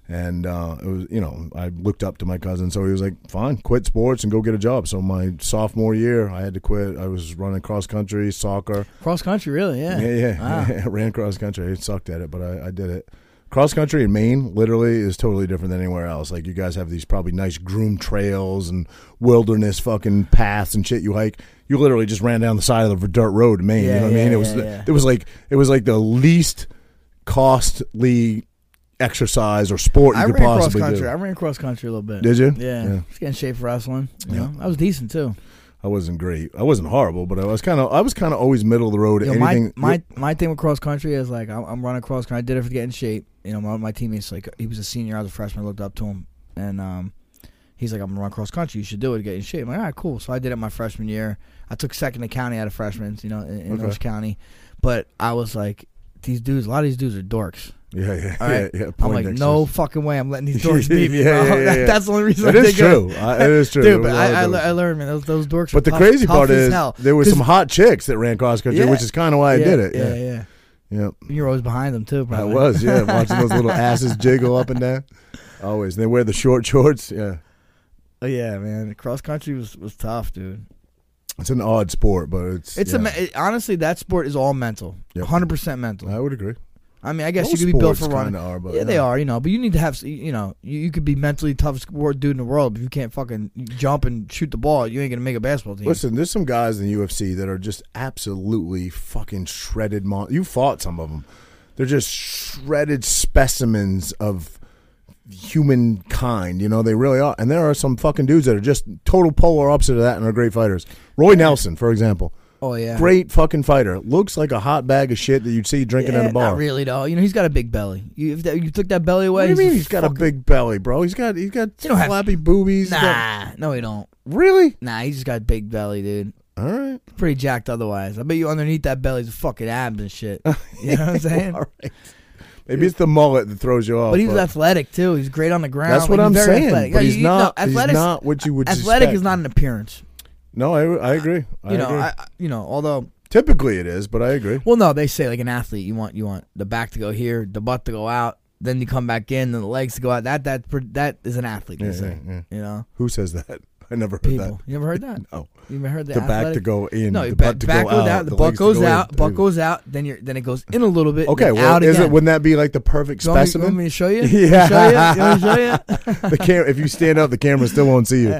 And uh, it was, you know, I looked up to my cousin, so he was like, "Fine, quit sports and go get a job." So my sophomore year, I had to quit. I was running cross country, soccer, Cross country, really? Yeah. yeah, yeah. Wow. [laughs] Ran cross country. I sucked at it, but I, I did it. Cross country in Maine literally is totally different than anywhere else. Like you guys have these probably nice groomed trails and wilderness fucking paths and shit you hike. You literally just ran down the side of the dirt road in Maine. Yeah, you know what I mean? It was yeah, yeah. it was like it was like the least costly exercise or sport you I could ran cross country. do. I ran cross country a little bit. Did you? Yeah. Yeah. Just getting in shape for wrestling. You Yeah. know, I was decent too. I wasn't great. I wasn't horrible, but I was kind of I was kind of always middle of the road. You know, my Anything my my thing with cross country is like I'm, I'm running cross country. I did it for get in shape. You know, my my teammates like he was a senior, I was a freshman. I looked up to him, and um, he's like, I'm gonna run cross country. You should do it to get in shape. I'm like, all right, cool. So I did it my freshman year. I took second to county out of freshmen. You know, in, in Okay. Orange County, but I was like, these dudes. A lot of these dudes are dorks. Yeah, yeah, All right. [laughs] yeah, yeah. I'm like, no fucking way. I'm letting these [laughs] dorks beat me. Yeah, bro. yeah, [laughs] yeah. That's the only reason. It I is true. I, it is true. Dude, but was a lot I, I, le- I learned, man. Those, those dorks. But the were crazy tough, part is hell. there were some hot chicks that ran cross country, which is kind of why I did it. Yeah, Yeah, yeah. yeah. You're always behind them too. Probably. I was. Yeah, watching those little asses jiggle up and down. Always. They wear the short shorts. Yeah, Oh, yeah, man. Cross country was, was tough, dude. it's an odd sport, but it's. It's yeah, a honestly that sport is all mental. Yep. Hundred percent mental. I would agree. I mean, I guess Most you could be built for running. are, but yeah, they are. You know, but you need to have. You know, you, you could be mentally toughest dude in the world, but if you can't fucking jump and shoot the ball, you ain't gonna make a basketball team. Listen, there's some guys in the UFC that are just absolutely fucking shredded. Mon- you fought some of them. They're just shredded specimens of humankind. You know, they really are. And there are some fucking dudes that are just total polar opposite of that and are great fighters. Roy Nelson, for example, oh yeah, great fucking fighter. Looks like a hot bag of shit that you'd see drinking Yeah, at a bar. Not really though. You know, he's got a big belly. You if that, you took that belly away, What do you mean he's he's got a big belly, bro? He's got he's got You don't have- flappy boobies. He's got- Nah, no, he don't. really? Nah, he's just got big belly, dude. All right. Pretty jacked otherwise. I bet you underneath that belly's a fucking abs and shit. [laughs] You know what I'm [laughs] saying? All right. Maybe it's the mullet that throws you off. But he's athletic too. He's great on the ground. That's what Like, I'm he's saying. Athletic. But he's know, not. he's not what you would. Athletic suspect. is not an appearance. No, I, I agree. I You know, agree. I, you know, although Typically it is, but I agree. well, no, they say like an athlete, you want you want the back to go here, the butt to go out, then you come back in, then the legs to go out. That that that is an athlete. They Yeah, say. yeah, yeah. You know, Who says that? [laughs] I never heard people. that. You ever heard that? [laughs] No. You ever heard that? The back to athletic- go in. No, the back, butt to back go goes out. out, the, the butt goes go in. out, butt goes out, then you're then it goes in a little bit, Okay, well, out is again. it? Wouldn't that be like the perfect you want, me, you specimen? want me to show you? [laughs] Yeah. show you? You want me to show you? the cam- if you stand up, the camera still won't see you.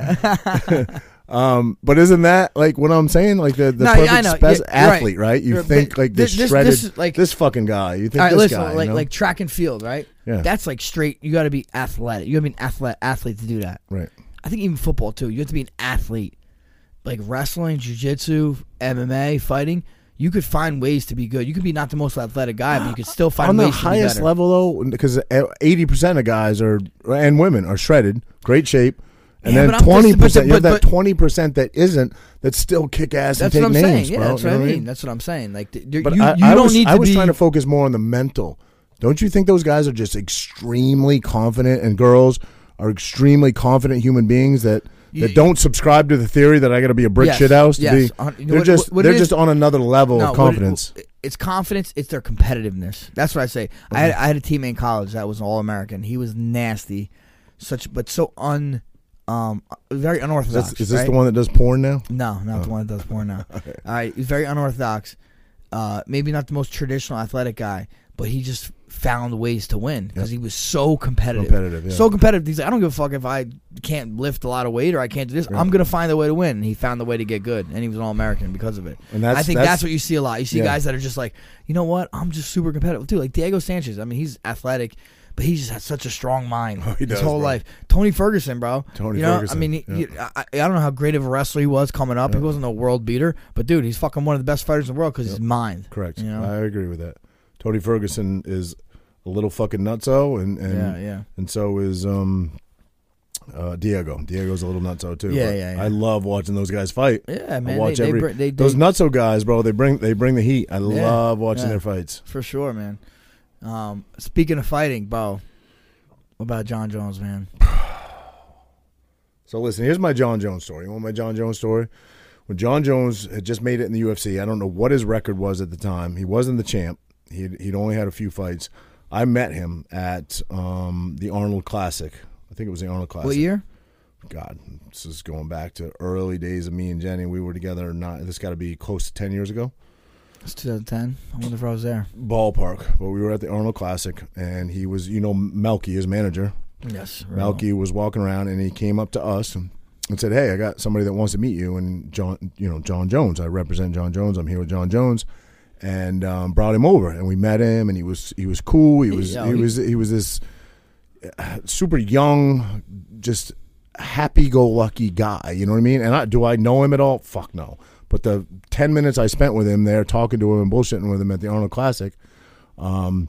Um, but isn't that like what I'm saying? Like the, the No, perfect yeah, spec- Yeah, you're right. athlete, right? You You're- think like this, this- this shredded, is like- this fucking guy. You think right, this listen, guy? like you know? like track and field, right? Yeah. That's like straight. You got to be athletic. You got to be an athlete athlete to do that. right. I think even football too. You have to be an athlete. Like wrestling, jujitsu, MMA, fighting. You could find ways to be good. You could be not the most athletic guy, but you could still find on ways the to be highest level though because 80% of guys are and women are shredded great shape and Yeah, then 20% but- you have that 20% that isn't that still kick ass and That's take what I'm names saying. Yeah, bro. that's what I know mean. That's what I'm saying. Like you, but you, I, you I don't was, need to I was be. trying to focus more on the mental don't you think those guys are just extremely confident and girls are extremely confident human beings that You- that don't subscribe to the theory that I got to be a brick Yes, shit house to yes. be Uh, they're what- just what they're is- just on another level No, of what it- confidence it's confidence. It's their competitiveness. That's what I say. I had I had a teammate in college that was all American. He was nasty, such but so un, um, very is, unorthodox. this, is this right? the one that does porn now No, not the one that does porn now. [laughs] All right, he's very unorthodox. Uh, maybe not the most traditional athletic guy, but he just found ways to win because he was so competitive. Competitive, yeah. So competitive. He's like, I don't give a fuck if I can't lift a lot of weight or I can't do this. I'm gonna find a way to win. And he found the way to get good, and he was an All American because of it. And that's- I think that's- that's, what you see a lot. You see Yeah. guys that are just like, you know what? I'm just super competitive too. Like Diego Sanchez. I mean, he's athletic. But he just has such a strong mind [laughs] Oh, his does, whole bro. life. Tony Ferguson, bro. Tony you know, Ferguson, I mean, he, yeah. he- I, I don't know how great of a wrestler he was coming up. He wasn't a world beater, but dude, he's fucking one of the best fighters in the world because his mind. Correct. You know? I agree with that. Tony Ferguson is a little fucking nutso, and and Yeah, yeah. and so is um, uh, Diego. Diego's a little nutso too. Yeah, yeah, yeah. I love watching those guys fight. Yeah, I man. watch they, every they, br- they, those nutso guys, bro. They bring they bring the heat. I love watching yeah. their fights. for sure, man. Um, speaking of fighting, Bo, what about Jon Jones, man? So listen, here's my Jon Jones story. You want my Jon Jones story? When Jon Jones had just made it in the UFC, I don't know what his record was at the time. He wasn't the champ. He'd, he'd only had a few fights. I met him at um, the Arnold Classic. I think it was the Arnold Classic. What year? God, this is going back to early days of me and Jenny. We were together. Not this got to be close to ten years ago. It's 2010. I wonder if I was there. Ballpark, but we were at the Arnold Classic, and he was, you know, Malki, his manager. Yes, Malki was walking around, and he came up to us and, and said, "Hey, I got somebody that wants to meet you." And Jon, you know, Jon Jones. I represent Jon Jones. I'm here with Jon Jones, and um, brought him over, and we met him, and he was he was cool. He was Yeah, he he- was he was this uh, super young, just happy-go-lucky guy. You know what I mean? And I, do I know him at all? Fuck no. But the ten minutes I spent with him there, talking to him and bullshitting with him at the Arnold Classic, um,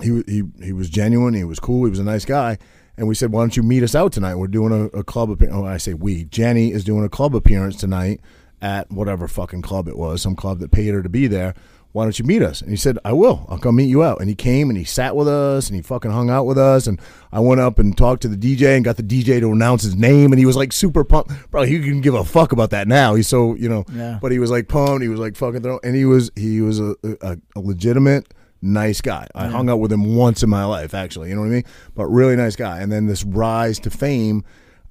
he he he was genuine. He was cool. He was a nice guy. And we said, why don't you meet us out tonight? We're doing a, a club appearance. Oh, I say we. Jenny is doing a club appearance tonight at whatever fucking club it was, some club that paid her to be there. Why don't you meet us? And he said, I will. I'll come meet you out. And he came and he sat with us and he fucking hung out with us. And I went up and talked to the DJ and got the DJ to announce his name. And he was like super pumped. Bro, he can give a fuck about that now. He's so, you know, Yeah. but he was like pumped. He was like fucking throwing. And he was, he was a, a, a legitimate nice guy. I hung out with him once in my life, actually. You know what I mean? But really nice guy. And then this rise to fame.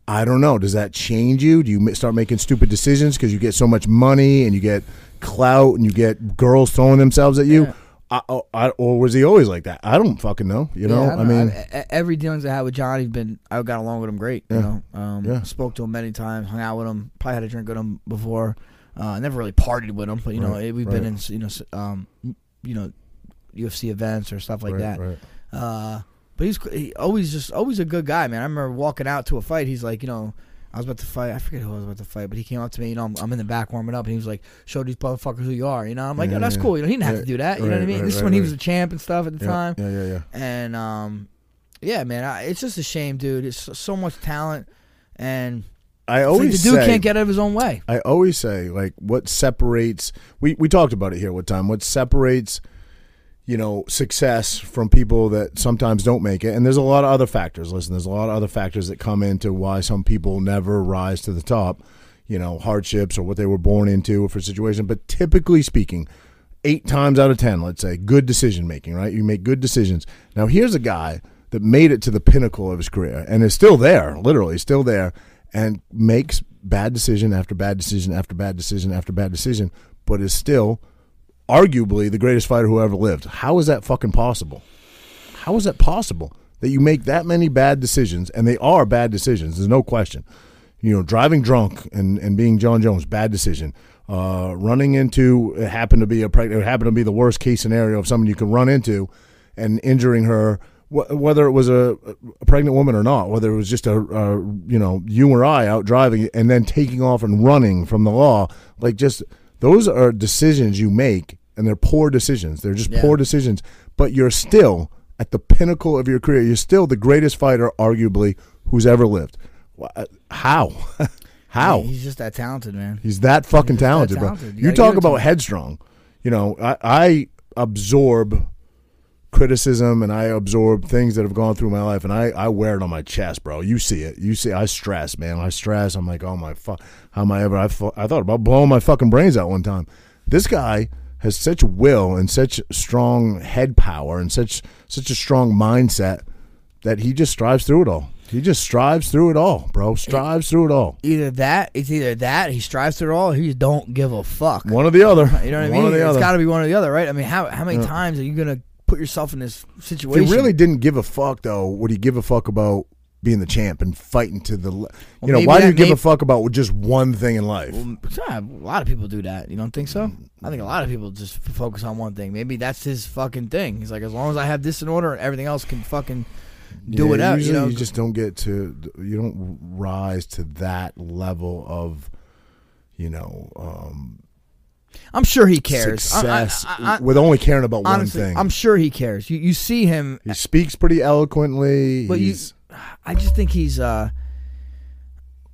I don't know. Does that change you? Do you start making stupid decisions because you get so much money and you get clout and you get girls throwing themselves at you? Yeah. I, oh, I, or was he always like that? I don't fucking know. You know, Yeah, I, don't mean, I- every dealings I had with Johnny been I got along with him great. You Yeah. know, um, Yeah. spoke to him many times, hung out with him, probably had a drink with him before. Uh, never really partied with him, but you know, Right, we've been in you know, um, you know, UFC events or stuff like right, that. right. Uh, but he's he always just always a good guy, man. I remember walking out to a fight. He's like, you know, I was about to fight. I forget who I was about to fight, but he came up to me. You know, I'm, I'm in the back warming up, and he was like, "Show these motherfuckers who you are." You know, I'm like, Yeah, "Yeah, that's yeah. cool." You know, he didn't have to do that. You know what I mean? this is when he was a champ and stuff at the time. yeah, yeah, yeah. And um, yeah, man, I, it's just a shame, dude. It's so, so much talent, and I it's like always the dude say, can't get out of his own way. I always say, like, what separates we we talked about it here one time. What separates you know success from people that sometimes don't make it, and there's a lot of other factors. Listen, there's a lot of other factors that come into why some people never rise to the top. You know, hardships or what they were born into for situation. But typically speaking, eight times out of ten, let's say, good decision making. Right, you make good decisions. Now, here's a guy that made it to the pinnacle of his career and is still there, literally still there, and makes bad decision after bad decision after bad decision after bad decision, but is still arguably the greatest fighter who ever lived. How is that fucking possible? How is that possible that you make that many bad decisions and they are bad decisions? There's no question. You know, driving drunk and, and being Jon Jones, bad decision. Uh, running into it happened to be a preg- it happened to be the worst case scenario of someone you could run into and injuring her, wh- whether it was a, a pregnant woman or not, whether it was just a, a you know you or I out driving and then taking off and running from the law, like just those are decisions you make and they're poor decisions. They're just Yeah. poor decisions, but you're still at the pinnacle of your career. You're still the greatest fighter, arguably, who's ever lived. Uh, How? [laughs] How? He's just that talented, man. He's that fucking He's that talented, talented. bro. You You, talk give it to about headstrong. You know, I, I absorb criticism and I absorb things that have gone through my life, and I, I wear it on my chest, bro. You see it. You see, I stress, man. I stress. I'm like, oh my fuck, how am I ever? I, fu- I thought about blowing my fucking brains out one time. This guy has such will and such strong head power and such such a strong mindset that he just strives through it all. He just strives through it all, bro. Strives through it all. Either that, it's either that he strives through it all, or he don't give a fuck. One or the other. You know what I mean? It's got to be one or the other, right? I mean, how how many Yeah. times are you gonna put yourself in this If situation? he really didn't give a fuck, though, would he give a fuck about being the champ and fighting to the? you know, why do you give may- a fuck about just one thing in life? Well, a lot of people do that. You don't think so? I think a lot of people just focus on one thing. Maybe that's his fucking thing. He's like, as long as I have this in order, everything else can fucking do Yeah, it out. You know, you just don't get to, you don't rise to that level of, you know, um, I'm sure he cares. I- I- success I- I- with only caring about honestly, one thing. I'm sure he cares. You you see him, he speaks pretty eloquently. but you, he's, I just think he's. uh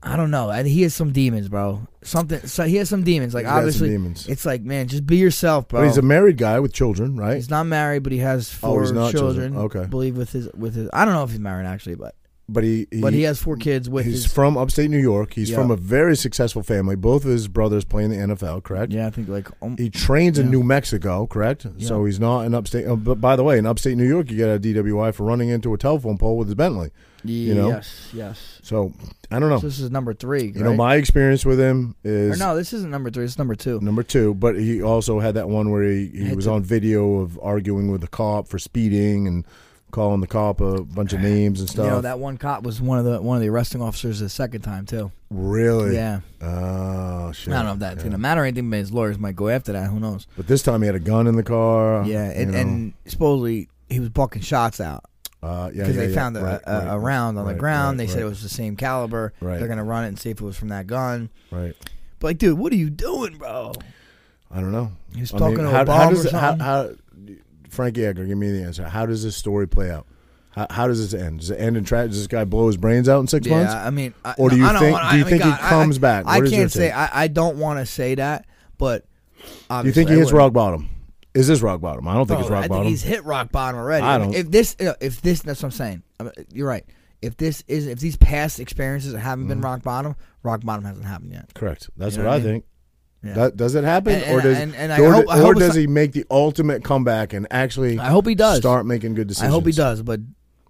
I don't know. I, he has some demons, bro. Something. So he has some demons. Like He's got some obviously, demons. it's like man, just be yourself, bro. but he's a married guy with children, right? He's not married, but he has Oh, four he's not children. children. Okay. I believe with his with his. I don't know if he's married actually, but But he, he but he has four kids with He's his. from upstate New York. He's Yeah. from a very successful family. Both of his brothers play in the NFL, correct? yeah, I think like um, He trains in Yeah. New Mexico, correct? So he's not in upstate. Oh, but by the way, in upstate New York, you get a DWI for running into a telephone pole with his Bentley. You know? Yes, yes. So I don't know. So this is number three. you know, my experience with him or is no, this isn't number three. It's number two. number two. But he also had that one where he, he Had was to- on video of arguing with the cop for speeding and calling the cop a bunch of names and stuff. You know that one cop was one of the one of the arresting officers the second time too. really? Yeah, Oh shit. I don't know if that's Yeah. gonna matter or anything, but his lawyers might go after that. Who knows? But this time he had a gun in the car. yeah, you and, know. and supposedly he was bucking shots out Uh, yeah, because yeah, they yeah. found a, Right, a, right, a round on the ground. right, they said it was the same caliber. Right. They're gonna run it and see if it was from that gun. right. But like, dude, what are you doing, bro? I don't know. He was I talking mean, to how, Obama how or does how, something. how Frankie Edgar, give me the answer. How does this story play out? How, how does this end? Does it end in tragedy? Does this guy blow his brains out in six yeah, months? I mean, I, Or do you I think- do you I mean, think he God, I- comes back? I, What your can't say. I, I don't want to say that, but Do you think he hits rock bottom? Is this rock bottom? I don't think Bro, it's rock I bottom. think he's hit rock bottom already. I don't. If this, if this, that's what I'm saying. I mean, You're right. If this is, if these past experiences haven't been mm-hmm. rock bottom, rock bottom hasn't happened yet. Correct. That's You know what I what I mean? think. Yeah. That, does it happen, And- or does and- and I or, hope- or does he make the ultimate comeback and actually I hope he does. start making good decisions? I hope he does. But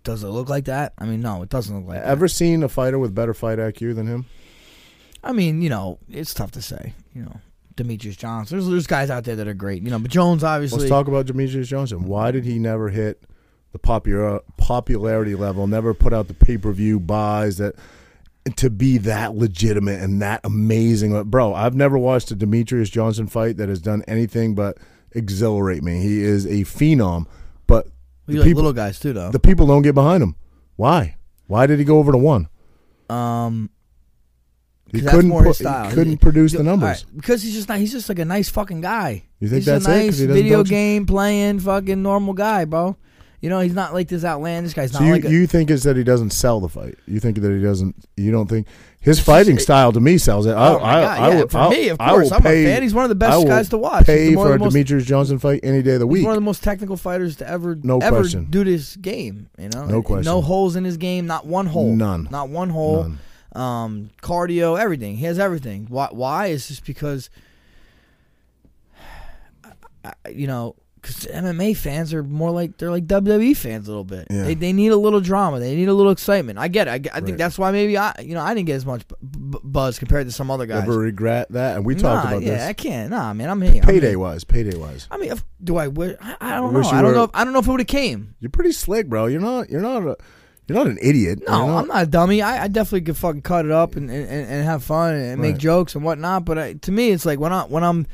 does it look like that? I mean, no, it doesn't look like that. Ever seen a fighter with better fight IQ than him? I mean, you know, it's tough to say. You know, Demetrious Johnson. There's, there's guys out there that are great, you know. But Jones obviously. Let's talk about Demetrious Johnson. Why did he never hit the popular popularity level? Never put out the pay per view buys that to be that legitimate and that amazing. Bro, I've never watched a Demetrious Johnson fight that has done anything but exhilarate me. He is a phenom, but you the like people, little guys too, though. the people don't get behind him. Why? Why did he go over to one? um, He couldn't more his put- style. he couldn't He- produce the numbers. right, because he's just not. He's just like a nice fucking guy. You think he's that's a it? nice he video game playing fucking normal guy, bro. You know, he's not like this outlandish guy. He's So you, like a, you think it's that he doesn't sell the fight? You think that he doesn't? You don't think his fighting style to me sells it? I, Oh I, God, I yeah, will- for I'll- me, of course, I'm a pay- fan. He's one of the best I guys to watch. Pay for the a most- Demetrious Johnson fight any day of the He's week. one of the most technical fighters to ever No ever question. do this game. You know, No question. No holes in his game. Not one hole. None. Not one hole. None. Um, cardio, everything. He has everything. Why? Why is just because, you know, because MMA fans are more like they're like WWE fans a little bit. Yeah. They they need a little drama. They need a little excitement. I get it. I, get- I think Right. that's why maybe I you know I didn't get as much b- b- buzz compared to some other guys. Ever regret that? And we talked Nah, about yeah, this. I can't. Nah, man, I'm here. I'm Payday here. wise, payday wise. I mean, if, do I wish? I, I don't know. I don't were- know. If, I don't know if it would have came. You're pretty slick, bro. You're not. You're not a. You're not an idiot. No, not- I'm not a dummy. I, I definitely could fucking cut it up and, and, and have fun and make jokes and whatnot. But I, to me, it's like when I when I'm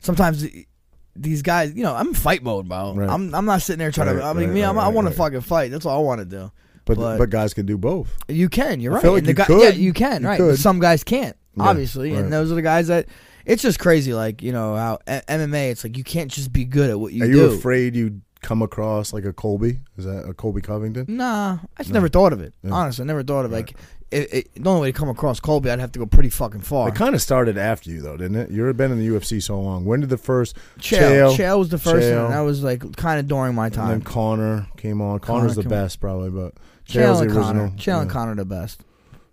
sometimes these guys, you know, I'm fight mode, bro. Right. I'm I'm not sitting there trying to. I mean, right, me, I'm, right, I want right. to fucking fight. That's all I want to do. But, but- but guys can do both. You can. You're right. like the you guy-. Yeah, you can. You right. Could. some guys can't. Yeah, Obviously, right. and those are the guys that. It's just crazy. Like you know how MMA. It's like you can't just be good at what you Are do. you afraid you come across like a Colby? Is that a Colby Covington? Nah, I just No. never thought of it. Yeah. Honestly, I never thought of Right. like it, it, the only way to come across Colby, I'd have to go pretty fucking far. It kind of started after you though, didn't it? You've been in the UFC so long. When did the first Chael, Chael, Chael was the first, Chael. and that was like kind of during my time. and then. Conor came on? Conor Conor's the came- best probably, but Chael Chael's the and original. Conor, Chael and Yeah. Conor the best,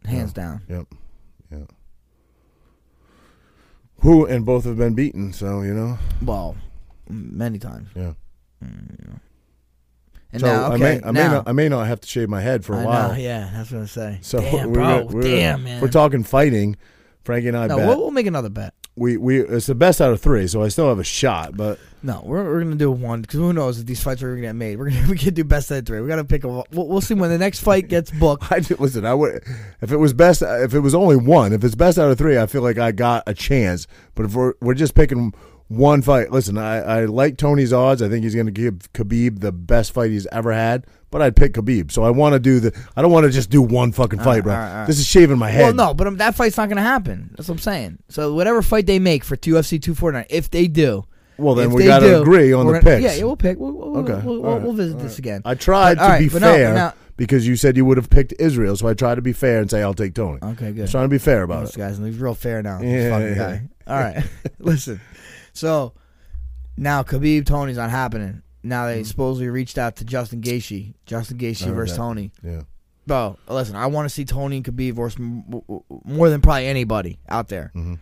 hands down. Yep. Yeah. Who and both have been beaten, so you know. Well, many times. Yeah. Mm. And so now, I okay, may I may now, not I may not have to shave my head for a I while. know, yeah, that's what I say. So damn, we're, bro, we're, damn, man. We're talking fighting. Frankie and I no, bet we'll, we'll make another bet. we we it's the best out of three, so I still have a shot. But No, we're, we're gonna do one because who knows if these fights are gonna get made. We're gonna [laughs] we can do best out of three. We gotta pick a. We'll, we'll see when the next fight gets booked. [laughs] I did, listen. I would if it was best if it was only one. If it's best out of three, I feel like I got a chance. But if we're we're just picking one fight, listen. I, I like Tony's odds. I think he's going to give Khabib the best fight he's ever had. But I'd pick Khabib. So I want to do the. I don't want to just do one fucking fight, bro. all right, all right. This is shaving my head. Well, no, but um, that fight's not gonna happen. That's what I'm saying. So whatever fight they make for two UFC 249, if they do, Well, then if we they got to do, agree on we're the gonna- picks. Yeah, yeah, we'll pick. We'll, we'll, Okay, we'll, all we'll, right, we'll visit all this right. again. I tried But, to right, be but no, fair because you said you would have picked Israel, so I tried to be fair and say I'll take Tony. Okay, I'm good. trying to be fair about This it. guy's he's real fair now. Yeah, this fucking yeah, guy. All right, [laughs] listen. So now Khabib Tony's not happening. Now they supposedly reached out to Justin Gaethje. Justin Mm-hmm. Gaethje versus that. Tony. Yeah. Bro, listen. I want to see Tony and Khabib versus m- w- w- more than probably anybody out there. hmm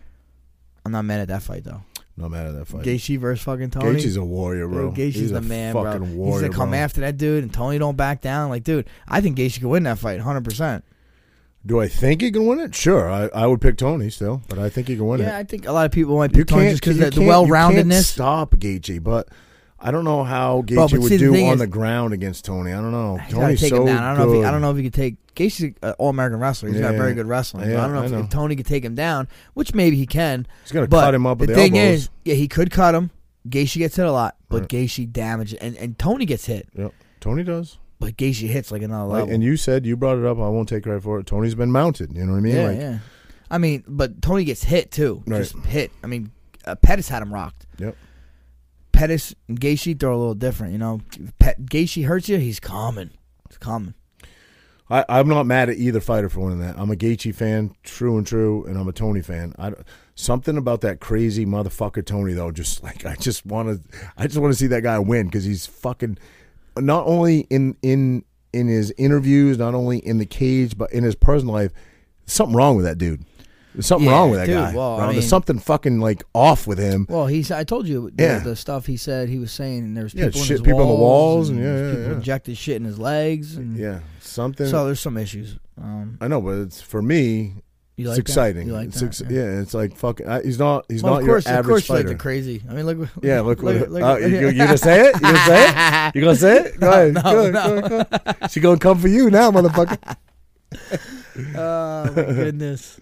I'm not mad at that fight though. No matter that fight. Gaethje versus fucking Tony. Gaethje's a warrior, bro. Dude, Gaethje's He's the a man, fucking bro. warrior, He's gonna come bro. after that dude, and Tony don't back down. Like, dude, I think Gaethje could win that fight, hundred percent. Do I think he can win it? Sure, I, I would pick Tony still, but I think he can win it. Yeah, it. I think a lot of people might pick Tony just because the, the well-roundedness. stop Gaethje, but I don't know how Gaethje but would see, do thing on is- the ground against Tony. I don't know. Tony's take so him down. I don't know if he, I don't know if he could take Gaethje's an all-American wrestler. He's got very good wrestling. so Yeah, I don't know I if, know. if Tony could take him down, which maybe he can. He's gonna But cut him up the with the thing elbows. is, yeah, he could cut him. Gaethje gets hit a lot, but Right. Gaethje damages, and and Tony gets hit, Yep. Tony does. But Gaethje hits like another Like, level. and you said you brought it up. I won't take credit for it. Tony's been mounted. You know what I mean? yeah, like, yeah. I mean, but Tony gets hit too. Right. Just hit. I mean, uh, Pettis had him rocked. Yep. Pettis and Gaethje they're a little different. You know, Pet, Gaethje hurts you, he's coming. It's coming. I, I'm not mad at either fighter for winning that. I'm a Gaethje fan, true and true, and I'm a Tony fan. I, something about that crazy motherfucker Tony though, just like I just want to, I just want to see that guy win because he's fucking, not only in in in his interviews, not only in the cage, but in his personal life. Something wrong with that dude. There's something Yeah, wrong with that dude, guy. well, I mean- There's something fucking like off with him. Well, he's. I told you the, Yeah. the stuff he said. He was saying and there was Yeah, people in shit, his people on the walls and and yeah, there's yeah, people yeah. injected shit in his legs. And Yeah, something. So there's some issues. Um, I know, but it's for me. You it's like that? exciting. You like it's that? ex- Yeah. it's like fucking. I, he's not. He's Well, not of course, your of course, you like fighter. the crazy. I mean, look. yeah, look. what, look, uh, you, [laughs] you gonna say it? You gonna say it? You gonna say it? [laughs] Go ahead. No, go no. go go. She gonna come for you now, motherfucker. [laughs] Oh my goodness.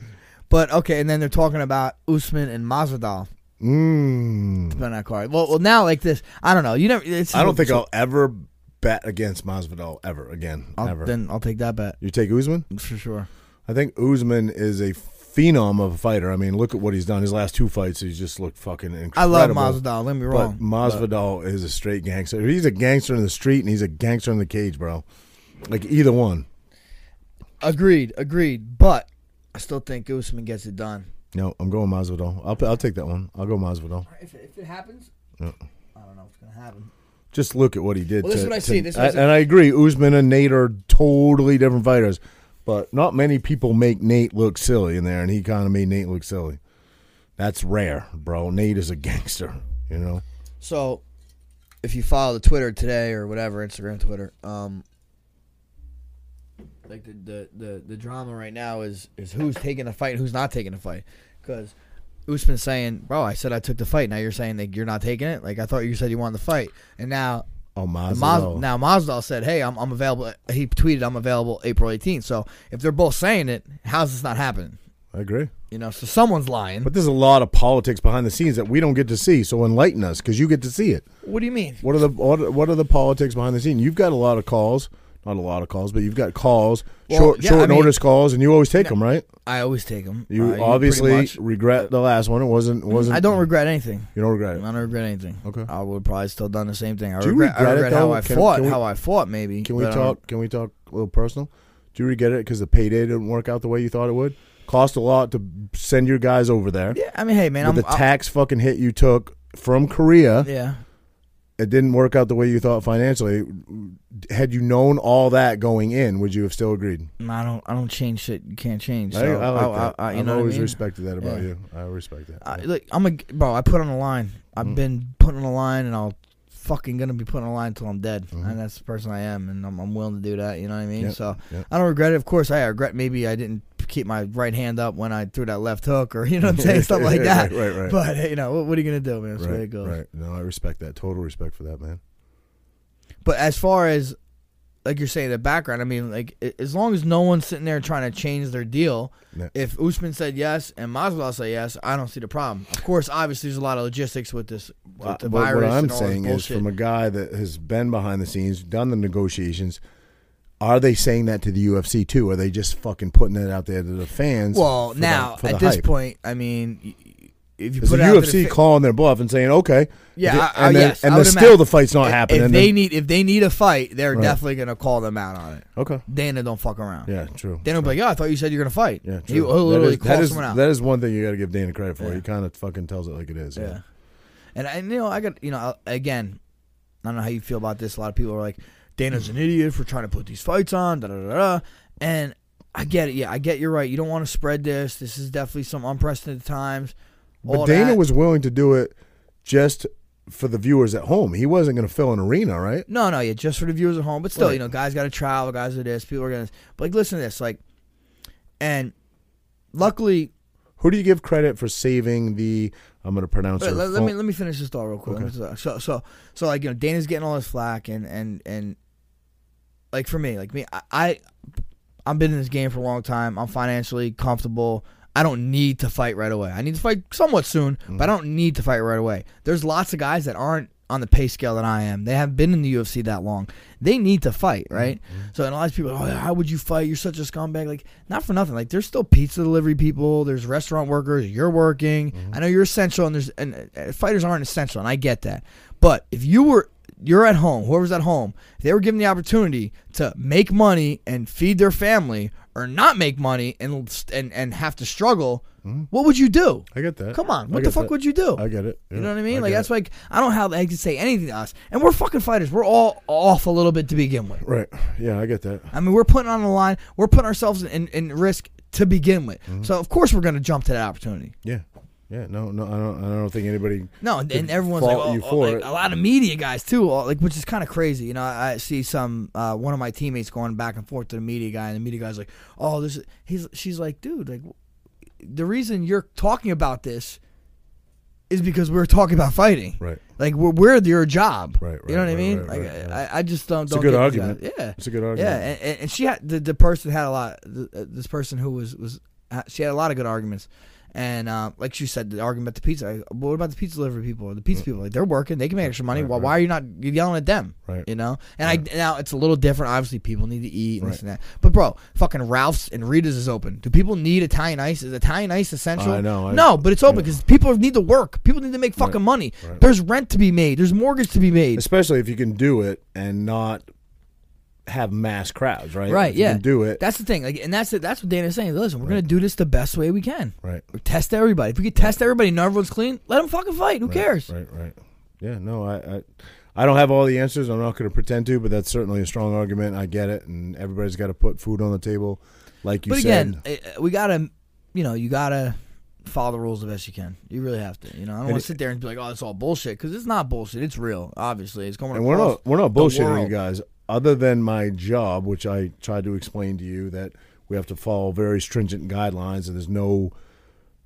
But okay, and then they're talking about Usman and Masvidal Mm. on that card. Well, well, now like this, I don't know. You never. It's, I don't think I'll ever bet against Masvidal ever again. I'll, ever. Then I'll take that bet you take Usman? for sure. I think Usman is a phenom of a fighter. I mean, look at what he's done. His last two fights, he's just looked fucking incredible. I love Masvidal. Don't get me But wrong. Masvidal is a straight gangster. He's a gangster in the street and he's a gangster in the cage, bro. Like either one. Agreed, agreed. But I still think Usman gets it done. No, I'm going Masvidal. I'll I'll take that one. I'll go Masvidal. If it, if it happens, Yeah. I don't know what's gonna happen. Just look at what he did. Well, this to- is what I to- see. This I I- see. and I agree. Usman and Nate are totally different fighters, but not many people make Nate look silly in there, and he kind of made Nate look silly. That's rare, bro. Nate is a [laughs] gangster. You know. So, if you follow the Twitter today or whatever Instagram, Twitter, um, like the the the, the drama right now is is who's taking the fight, and who's not taking the fight, because. Usman's saying, "Bro, I said I took the fight. Now you're saying that you're not taking it. Like I thought you said you wanted the fight, and now Oh, Masvidal. Mas- now Masvidal said, "Hey, I'm, I'm available." He tweeted, "I'm available April 18th." So if they're both saying it, how's this not happening? I agree. You know, so someone's lying. But there's a lot of politics behind the scenes that we don't get to see. So enlighten us, because you get to see it. what do you mean? What are the what are, what are the politics behind the scene? You've got a lot of calls, not a lot of calls, but you've got calls, Well, short yeah, short I mean- notice calls, and you always take them, right? I always take them. You obviously uh, regret the last one. It wasn't mm, wasn't. I don't regret anything. You don't regret I don't regret anything. Okay. I would probably still done the same thing. I Do you regret, I regret how? I Can- fought. can we- how I fought, maybe. Can we don't- um, talk? Can we talk a little personal? Do you regret it because the payday didn't work out the way you thought it would? Cost a lot to send your guys over there. Yeah, I mean, hey, man, I'm the tax fucking hit you took from Korea, yeah. It didn't work out the way you thought financially. Had you known all that going in, would you have still agreed? I don't. I don't change shit. You can't change. I, So I like that. I, you I've know what I always mean? respected that about Yeah. you. I respect that. I, look, I'm a bro. I put on the line. I've Mm. been putting on the line, and I'll fucking gonna be put on the line until I'm dead. Mhm. And that's the person I am, and I'm, I'm willing to do that. You know what I mean? Yeah, So yeah. I don't regret it. Of course, I regret maybe I didn't keep my right hand up when I threw that left hook, or [laughs] you know what I'm saying, stuff like [laughs] that. right, right, right. But hey, you know, what, what are you gonna do, man? That's the way right, it goes. right. No, I respect that. Total respect for that, man. But as far as like you're saying, the background, I mean, like as long as no one's sitting there trying to change their deal. Yeah. If Usman said yes and Masvidal said yes, I don't see the problem. Of course, obviously, there's a lot of logistics with this, with the but virus. what I'm and all this saying is, bullshit. from a guy that has been behind the scenes, done the negotiations, are they saying that to the UFC too? Are they just fucking putting it out there to the fans? Well, for the- now for at the this hype? point, I mean, y- if you is put the UFC fa- calling their bluff and saying, okay, yeah, I- I- and then, yes, and then still imagine. the fight's not If- happening. If they then- need, if they need a fight, they're Right. definitely gonna call them out on it. okay, Dana don't fuck around. yeah, true. Dana will be like, "Yeah, I thought you said you're gonna fight." Yeah, He- true. he'll literally that call is, that is, someone out. That is one thing you got to give Dana credit for. Yeah. He kind of fucking tells it like it is. Yeah. And I, you know, I got, you know, again, I don't know how you feel about this. A lot of people are like, Dana's an idiot for trying to put these fights on, da da da da. And I get it. Yeah, I get you're right. You don't want to spread this. This is definitely some unprecedented times. But Dana that. was willing to do it just for the viewers at home. He wasn't going to fill an arena, right? No, no, yeah, just for the viewers at home. But still, Right. you know, guys got to travel, guys are this, people are gonna. But like, listen to this, like, and luckily, Who do you give credit for saving the? I'm going to pronounce it. let- let me let me finish this thought real quick. Me- So so so like you know, Dana's getting all this flack, and and and like for me, like me, I, I I've been in this game for a long time. I'm financially comfortable. I don't need to fight right away. I need to fight somewhat soon, but I mm-hmm. don't need to fight right away. There's lots of guys that aren't on the pay scale that I am. They haven't been in the UFC that long. They need to fight, mm-hmm. right? So, and a lot of people, oh, how would you fight? You're such a scumbag. Like, not for nothing. Like, there's still pizza delivery people. There's restaurant workers. You're working. Mm-hmm. I know you're essential, and there's and uh, fighters aren't essential, and I get that. But if you were you're at home, whoever's at home, if they were given the opportunity to make money and feed their family or not make money and and, and have to struggle, what would you do? I get that. Come on, what the fuck that. would you do? I get it. You know what I mean? I like that's it. like I don't have the egg to say anything to us, and we're fucking fighters. We're all off a little bit to begin with. right. Yeah, I get that. I mean, we're putting on the line. We're putting ourselves in, in risk to begin with. Mm-hmm. So of course we're going to jump to that opportunity. Yeah. Yeah. No. No. I don't. I don't think anybody. No, and, everyone's like, oh, you oh, for like, a lot of media guys too, like which is kind of crazy. You know, I, see some uh, one of my teammates going back and forth to the media guy, and the media guy's like, "Oh, this." Is, he's she's like, "Dude, like, the reason you're talking about this is because we're talking about fighting. Right. Like we're, we're your job. Right, You know right, what I mean? right, like right, right. I, I just don't. It's a don't good get argument. Yeah. It's a good argument. Yeah, and- and she had the, the person had a lot. The, uh, this person who was was uh, she had a lot of good arguments, and uh, like she said, the argument about the pizza. Like, what about the pizza delivery people? or The pizza people, like they're working, they can make extra money. Right, why, right. why are you not you're yelling at them? Right. You know. And I now it's a little different. Obviously, people need to eat and this and that. But bro, fucking Ralph's and Rita's is open. Do people need Italian ice? Is Italian ice essential? I know, I- no, but it's open yeah. because people need to work. People need to make fucking Right, money. right. There's rent to be made. There's mortgage to be made. Especially if you can do it and not have mass crowds, right? Right, If you yeah. can do it. That's the thing. Like, and that's it. That's what Dana's saying. Listen, we're gonna do this the best way we can. right. Test everybody. If we could test everybody, and everyone's clean. Let them fucking fight. Who Right, cares? Right, right. Yeah, no, I, I, I don't have all the answers. I'm not going to pretend to, but that's certainly a strong argument. I get it, and everybody's got to put food on the table, like you But said. again, eh, we gotta, you know, you gotta follow the rules the best you can. You really have to. You know, I don't want to sit there and be like, "Oh, it's all bullshit," because it's not bullshit. It's real. Obviously, it's going. and we're not we're not bullshitting you guys. Other than my job, which I tried to explain to you that we have to follow very stringent guidelines, and there's no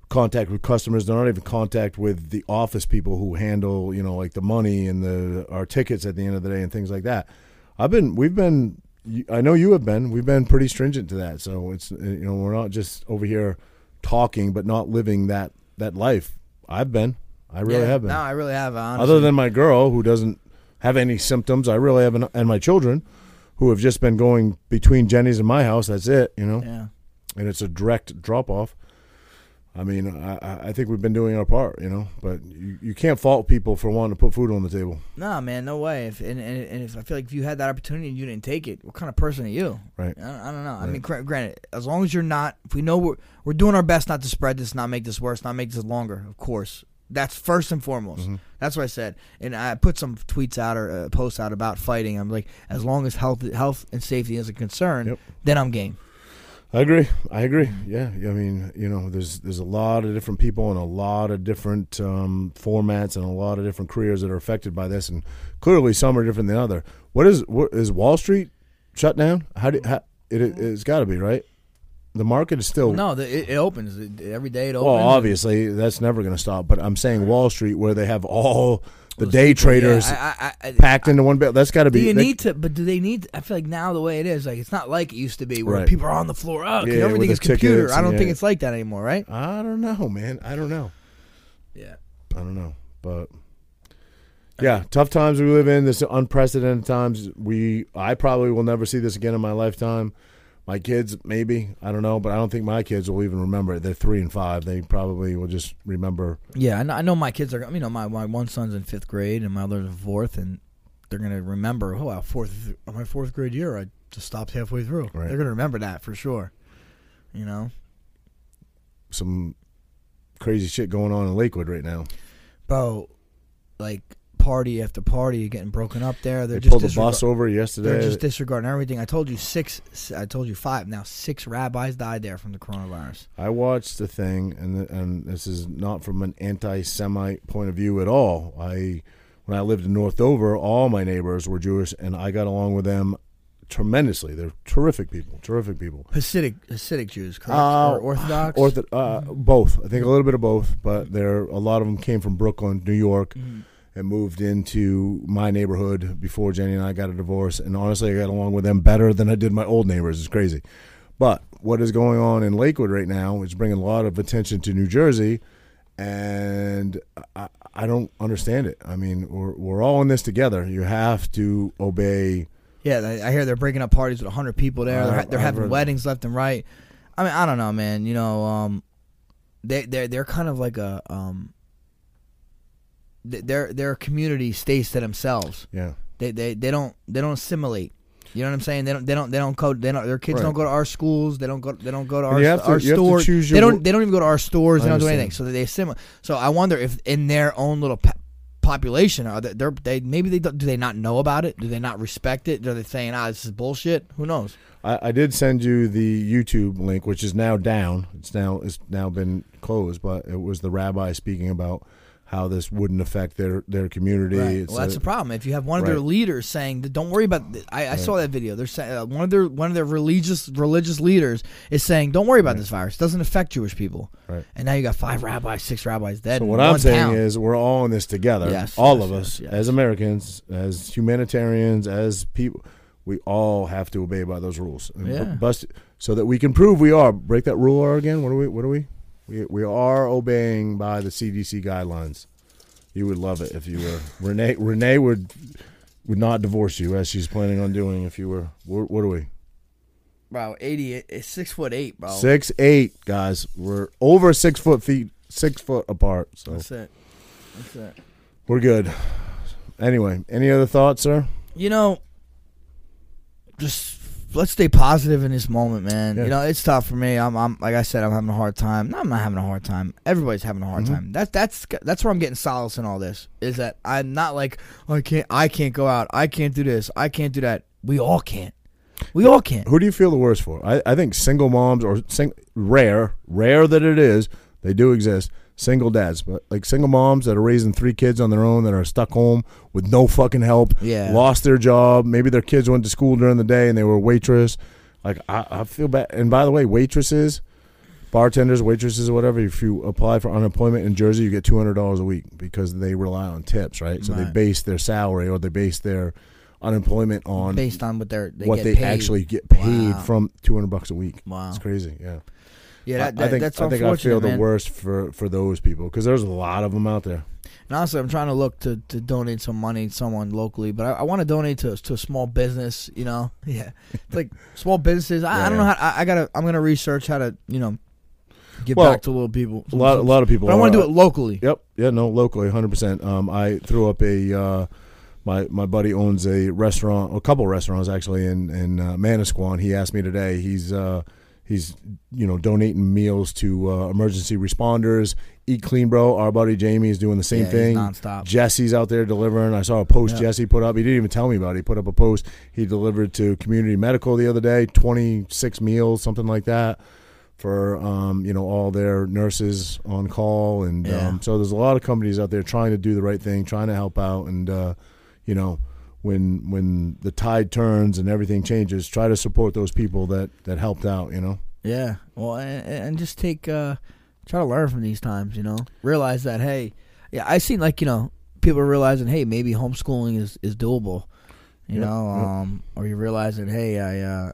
contact with customers. They're not even contact with the office people who handle, you know, like the money and the our tickets at the end of the day and things like that. I've been, we've been, I know you have been. We've been pretty stringent to that. So it's, uh, you know, we're not just over here talking, but not living that that life. I've been. I really yeah, have been. No, I really have. Honestly. Other than my girl who doesn't have any symptoms, I really haven't, and my children who have just been going between Jenny's and my house. That's it, you know, yeah. and it's a direct drop off. I mean, I, I- think we've been doing our part, you know, but you, you can't fault people for wanting to put food on the table, Nah, man, no way. If and, and, and if I feel like if you had that opportunity and you didn't take it, what kind of person are you? right? I don't, I don't know. I mean, gra- granted, as long as you're not, if we know we're we're doing our best not to spread this, not make this worse, not make this longer. Of course, that's first and foremost. Mm-hmm. That's what I said, and I put some tweets out or uh, posts out about fighting. I'm like, as long as health, health and safety is a concern, Yep. then I'm game. I agree. I agree. Yeah. I mean, you know, there's there's a lot of different people and a lot of different um, formats and a lot of different careers that are affected by this, and clearly some are different than other. What is what is Wall Street shut down? How do how, it it's got to be right? The market is still No, the, it, it opens every day. It opens. well, and- obviously that's never going to stop. But I'm saying Wall Street, where they have all the Those day people, traders yeah, I, I, I, packed into one bill, that's got to Do be. you they- need to? But do they need? I feel like now the way it is, like it's not like it used to be, where Right. people are on the floor. Oh, 'cause Yeah, everything is computer. tickets I don't and- think it's like that anymore, right? I don't know, man. I don't know. Yeah. I don't know, but yeah, tough times we live in. This unprecedented times. We, I probably will never see this again in my lifetime. My kids, maybe I don't know, but I don't think my kids will even remember it. They're three and five. They probably will just remember. Yeah, I know, I know my kids are. You know, my my one son's in fifth grade and my other's in fourth, and they're gonna remember. Oh, wow, fourth my fourth grade year, I just stopped halfway through. Right. They're gonna remember that for sure. You know, some crazy shit going on in Lakewood right now. bro, like party after party getting broken up there. They're They just pulled the disrega- bus over yesterday. They're just disregarding everything. I told you six. I told you five. Now six rabbis died there from the coronavirus. I watched the thing, and and this is not from an anti-Semite point of view at all. I when I lived in North Dover, all my neighbors were Jewish, and I got along with them tremendously. They're terrific people, terrific people. Hasidic Hasidic Jews, correct? Uh, or Orthodox. Ortho, uh, both. I think a little bit of both, but there a lot of them came from Brooklyn, New York, Mhm. And moved into my neighborhood before Jenny and I got a divorce. And honestly, I got along with them better than I did my old neighbors. It's crazy. But what is going on in Lakewood right now is bringing a lot of attention to New Jersey, and I, I don't understand it. I mean, we're we're all in this together. You have to obey. Yeah, I I hear they're breaking up parties with hundred people there. They're, they're having weddings left and right. I mean, I don't know, man. You know, um, they they they're kind of like a um, their their community stays to themselves. Yeah, They they they don't they don't assimilate. You know what I'm saying? They don't they don't they don't go they don't their kids Right. don't go to our schools. They don't go they don't go to our to- our you have to stores. They don't they don't even go to our stores. I They don't do anything. So they assimilate. So I wonder if in their own little pa- population are they they're, they maybe they do they not know about it? Do they not respect it? Are they saying ah this is bullshit? Who knows? I, I did send you the YouTube link, which is now down. It's now it's now been closed, but it was the rabbi speaking about how this wouldn't affect their their community. Right. Well, that's a- the problem. If you have one of their leaders saying, "Don't worry about," I, I saw that video. They're saying uh, one of their one of their religious religious leaders is saying, "Don't worry about this virus. It doesn't affect Jewish people." Right. And now you got five rabbis, six rabbis dead. So what I'm saying town. is we're all in this together. Yes, all yes, of us yes. as Americans, as humanitarians, as people, we all have to obey by those rules. And Yeah. bu- bust so that we can prove we are. Break that rule again. What are we? What are we? We we are obeying by the CDC guidelines. You would love it if you were Renee. Renee would would not divorce you as she's planning on doing if you were. What, what are we? bro, eighty, it's six foot eight, bro. Six eight guys. We're over six foot feet, six foot apart. So That's it. That's it. we're good. Anyway, any other thoughts, sir? You know, just let's stay positive in this moment, man. Yeah. You know, it's tough for me. I'm, I'm like I said, I'm having a hard time. No, I'm not having a hard time. Everybody's having a hard Mhm. time. That that's that's where I'm getting solace in all this. Is that I'm not like oh, I can't I can't go out. I can't do this. I can't do that. We all can't. We all can't. Who do you feel the worst for? I, I think single moms or sing, rare, rare that it is, they do exist. Single dads, but like single moms that are raising three kids on their own that are stuck home with no fucking help, Yeah. lost their job. Maybe their kids went to school during the day and they were a waitress. Like I, I feel bad. And by the way, waitresses, bartenders, waitresses, or whatever. If you apply for unemployment in Jersey, you get two hundred dollars a week because they rely on tips, right? So they base their salary or they base their unemployment on Based on what they're they what they paid. actually get paid Wow. from 200 bucks a week. Wow. It's crazy. Yeah. Yeah, that, I- that, I think that's I think I feel the man. worst for for those people because there's a lot of them out there. And honestly, I'm trying to look to, to donate some money to someone locally, but I, I want to donate to to a small business. You know, [laughs] yeah, it's like small businesses. I, I don't know how. I, I gotta. I'm gonna research how to you know give Well, back to little people. A lot a lot of people. but I want to do it locally. Yep. Yeah. No. Locally, 100. percent Um. I threw up a. Uh, my my buddy owns a restaurant, a couple restaurants actually in in uh, Manasquan. He asked me today. He's uh he's you know donating meals to uh, emergency responders. Eat clean, bro. Our buddy Jamie is doing the same Yeah, thing. nonstop. Jesse's out there delivering. I saw a post Yeah. Jesse put up. He didn't even tell me about it. He put up a post. He delivered to community medical the other day, 26 meals, something like that, for um, you know all their nurses on call. And Yeah. um, so there's a lot of companies out there trying to do the right thing, trying to help out. And uh, you know when when the tide turns and everything changes, try to support those people that that helped out. You know. Yeah. Well, and, and just take uh try to learn from these times. You know, realize that hey, yeah, I seen like you know people realizing hey maybe homeschooling is is doable. You Yep, know, yep. um, or you're realizing hey I uh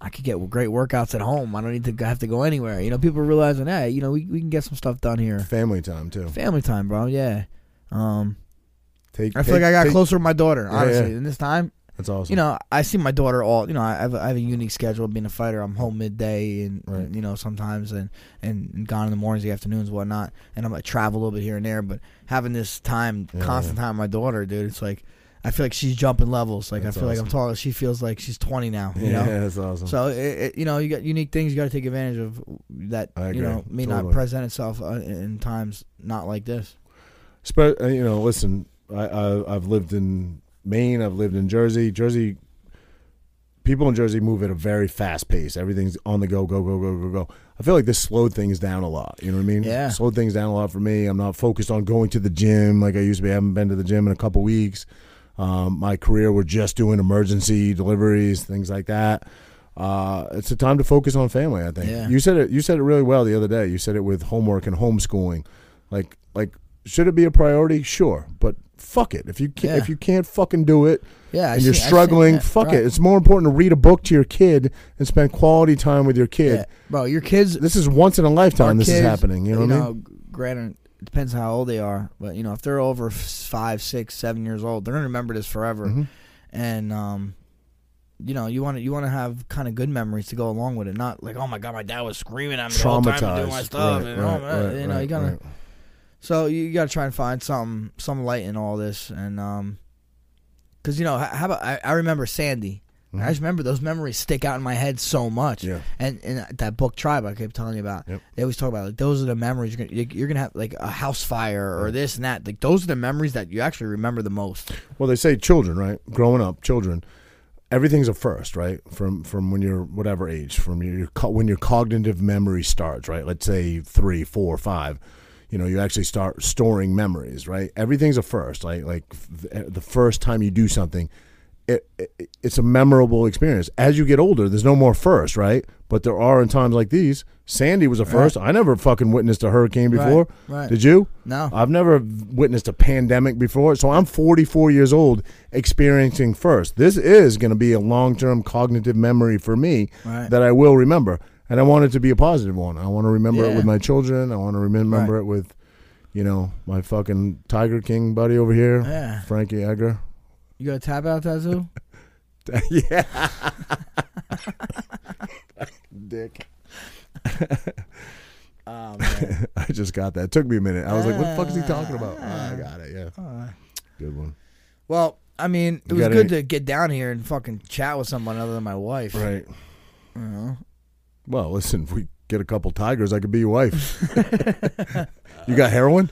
I could get great workouts at home. I don't need to have to go anywhere. You know, people are realizing hey you know we we can get some stuff done here. Family time too. Family time, bro. Yeah. Um, Take. I feel take- like I got take- closer to my daughter. Yeah, Honestly, yeah. in this time, That's awesome. you know, I see my daughter all. You know, I have, I have a unique schedule. Being a fighter, I'm home midday, and, Right. and, you know sometimes, and, and and gone in the mornings, the afternoons, whatnot. And I'm like travel a little bit here and there, but having this time, Yeah, constant time, with my daughter, dude, it's like I feel like she's jumping levels. Like That's I feel like I'm taller. She feels like she's 20 now. You yeah, know. that's awesome. So it, it, you know, you got unique things you got to take advantage of that you know may not present itself uh, in times not like this. Spe- uh, you know, listen, I, I I've lived in Maine, I've lived in Jersey. Jersey people in Jersey move at a very fast pace. Everything's on the go, go, go, go, go, go. I feel like this slowed things down a lot. You know what I mean? Yeah. Slowed things down a lot for me. I'm not focused on going to the gym like I used to be. I haven't been to the gym in a couple weeks. Um, my career, we're just doing emergency deliveries, things like that. Uh, it's a time to focus on family. I think Yeah. you said it. You said it really well the other day. You said it with homework and homeschooling. Like, like, should it be a priority? Sure, but fuck it. If you can't, Yeah. if you can't fucking do it, Yeah, I and you're see- struggling, that. fuck Right. it. It's more important to read a book to your kid and spend quality time with your kid. Yeah. bro. Your kids This is once in a lifetime. This is happening. You know what I mean? Granted, it depends how old they are, but you know, if they're over five, six, seven years old, they're gonna remember this forever. Mhm. And um, you know, you want to you want to have kind of good memories to go along with it, not like, oh my god, my dad was screaming at me the whole time to do my Traumatized. stuff. Right, and, oh, right, man, right, you know, you gotta. So you got to try and find some some light in all this, and um, because you know, how, about I, I remember Sandy. Mhm. I just remember those memories stick out in my head so much. Yeah. And and that book Tribe I kept telling you about. Yep. They always talk about like those are the memories you're gonna you're gonna have like a house fire or this and that. Like those are the memories that you actually remember the most. Well, they say children, right? Growing up, children, everything's a first, right? From from when you're whatever age, from your, your when your cognitive memory starts, right? Let's say three, four, five. You know you actually start storing memories right? Everything's a first like like the first time you do something it, it, it's a memorable experience. As you get older there's no more first right? But there are in times like these sandy was a first. I never fucking witnessed a hurricane Right, before. right. did you? No. i've never witnessed a pandemic before. So i'm 44 years old experiencing first. This is going to be a long-term cognitive memory for me Right. that i will remember and i want it to be a positive one i want to remember it with my children i want to remember Right. it with you know my fucking tiger king buddy over here Yeah. frankie edgar You got a tap out tattoo? [laughs] yeah. [laughs] Dick. [laughs] Oh. I just got that. It took me a minute. I was like, what the fuck is he talking about? Ah, I got it. Yeah. Uh, Good one. well, I mean, it You was good any- to get down here and fucking chat with someone other than my wife. Right. You know? Well, listen, if we get a couple tigers, I could be your wife. [laughs] you got heroin?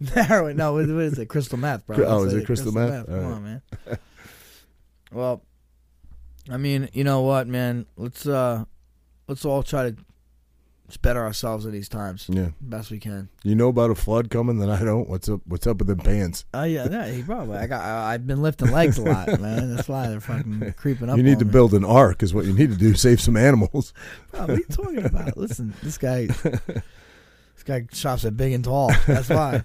[laughs] Heroin. No, what, is it? Crystal meth, bro. Oh, is it crystal meth? Come All right. on, man. [laughs] well, I mean, you know what, man? Let's uh, let's all try to just better ourselves in these times, Yeah. best we can. You know about a flood coming that I don't? What's up What's up with them pants? Oh yeah, yeah, he probably. I got. I, I've been lifting legs a lot, [laughs] man. That's why they're fucking creeping up. You need to me. build an ark is what you need to do. [laughs] Save some animals. What are you talking about? [laughs] Listen, this guy, this guy shops at Big and Tall. That's why.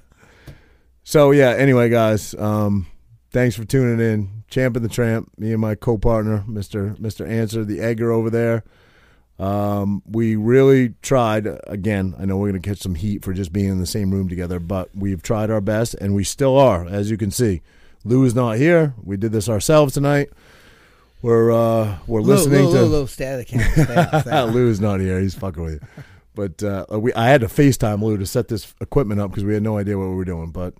So yeah. Anyway, guys, um, thanks for tuning in. Champ and the Tramp, me and my co-partner, Mister Mister Answer, the Edgar over there. Um, we really tried. Again, I know we're gonna catch some heat for just being in the same room together, but we've tried our best, and we still are, as you can see. Lou is not here. We did this ourselves tonight. We're uh, we're listening Lou, to Lou, Lou, stay out of the camera. Stay out, stay [laughs] out. Lou's not here. He's fucking with you. But uh, we, I had to FaceTime Lou to set this equipment up because we had no idea what we were doing. But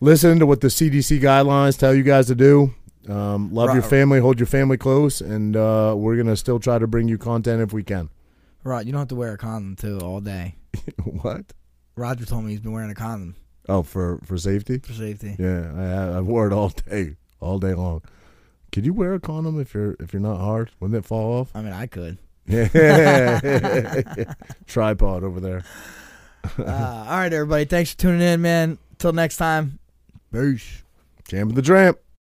listen to what the CDC guidelines tell you guys to do. Um, love your family, hold your family close, and uh, we're gonna still try to bring you content if we can. Right, you don't have to wear a condom too all day. [laughs] what? Roger told me he's been wearing a condom Oh, for for safety? for safety. Yeah, I, I wore it all day, all day long. Could you wear a condom if you're if you're not hard? Wouldn't it fall off? I mean, I could. Yeah, [laughs] tripod over there. [laughs] Uh, all right, everybody. Thanks for tuning in, man. Till next time. Peace. Champ of the Tramp.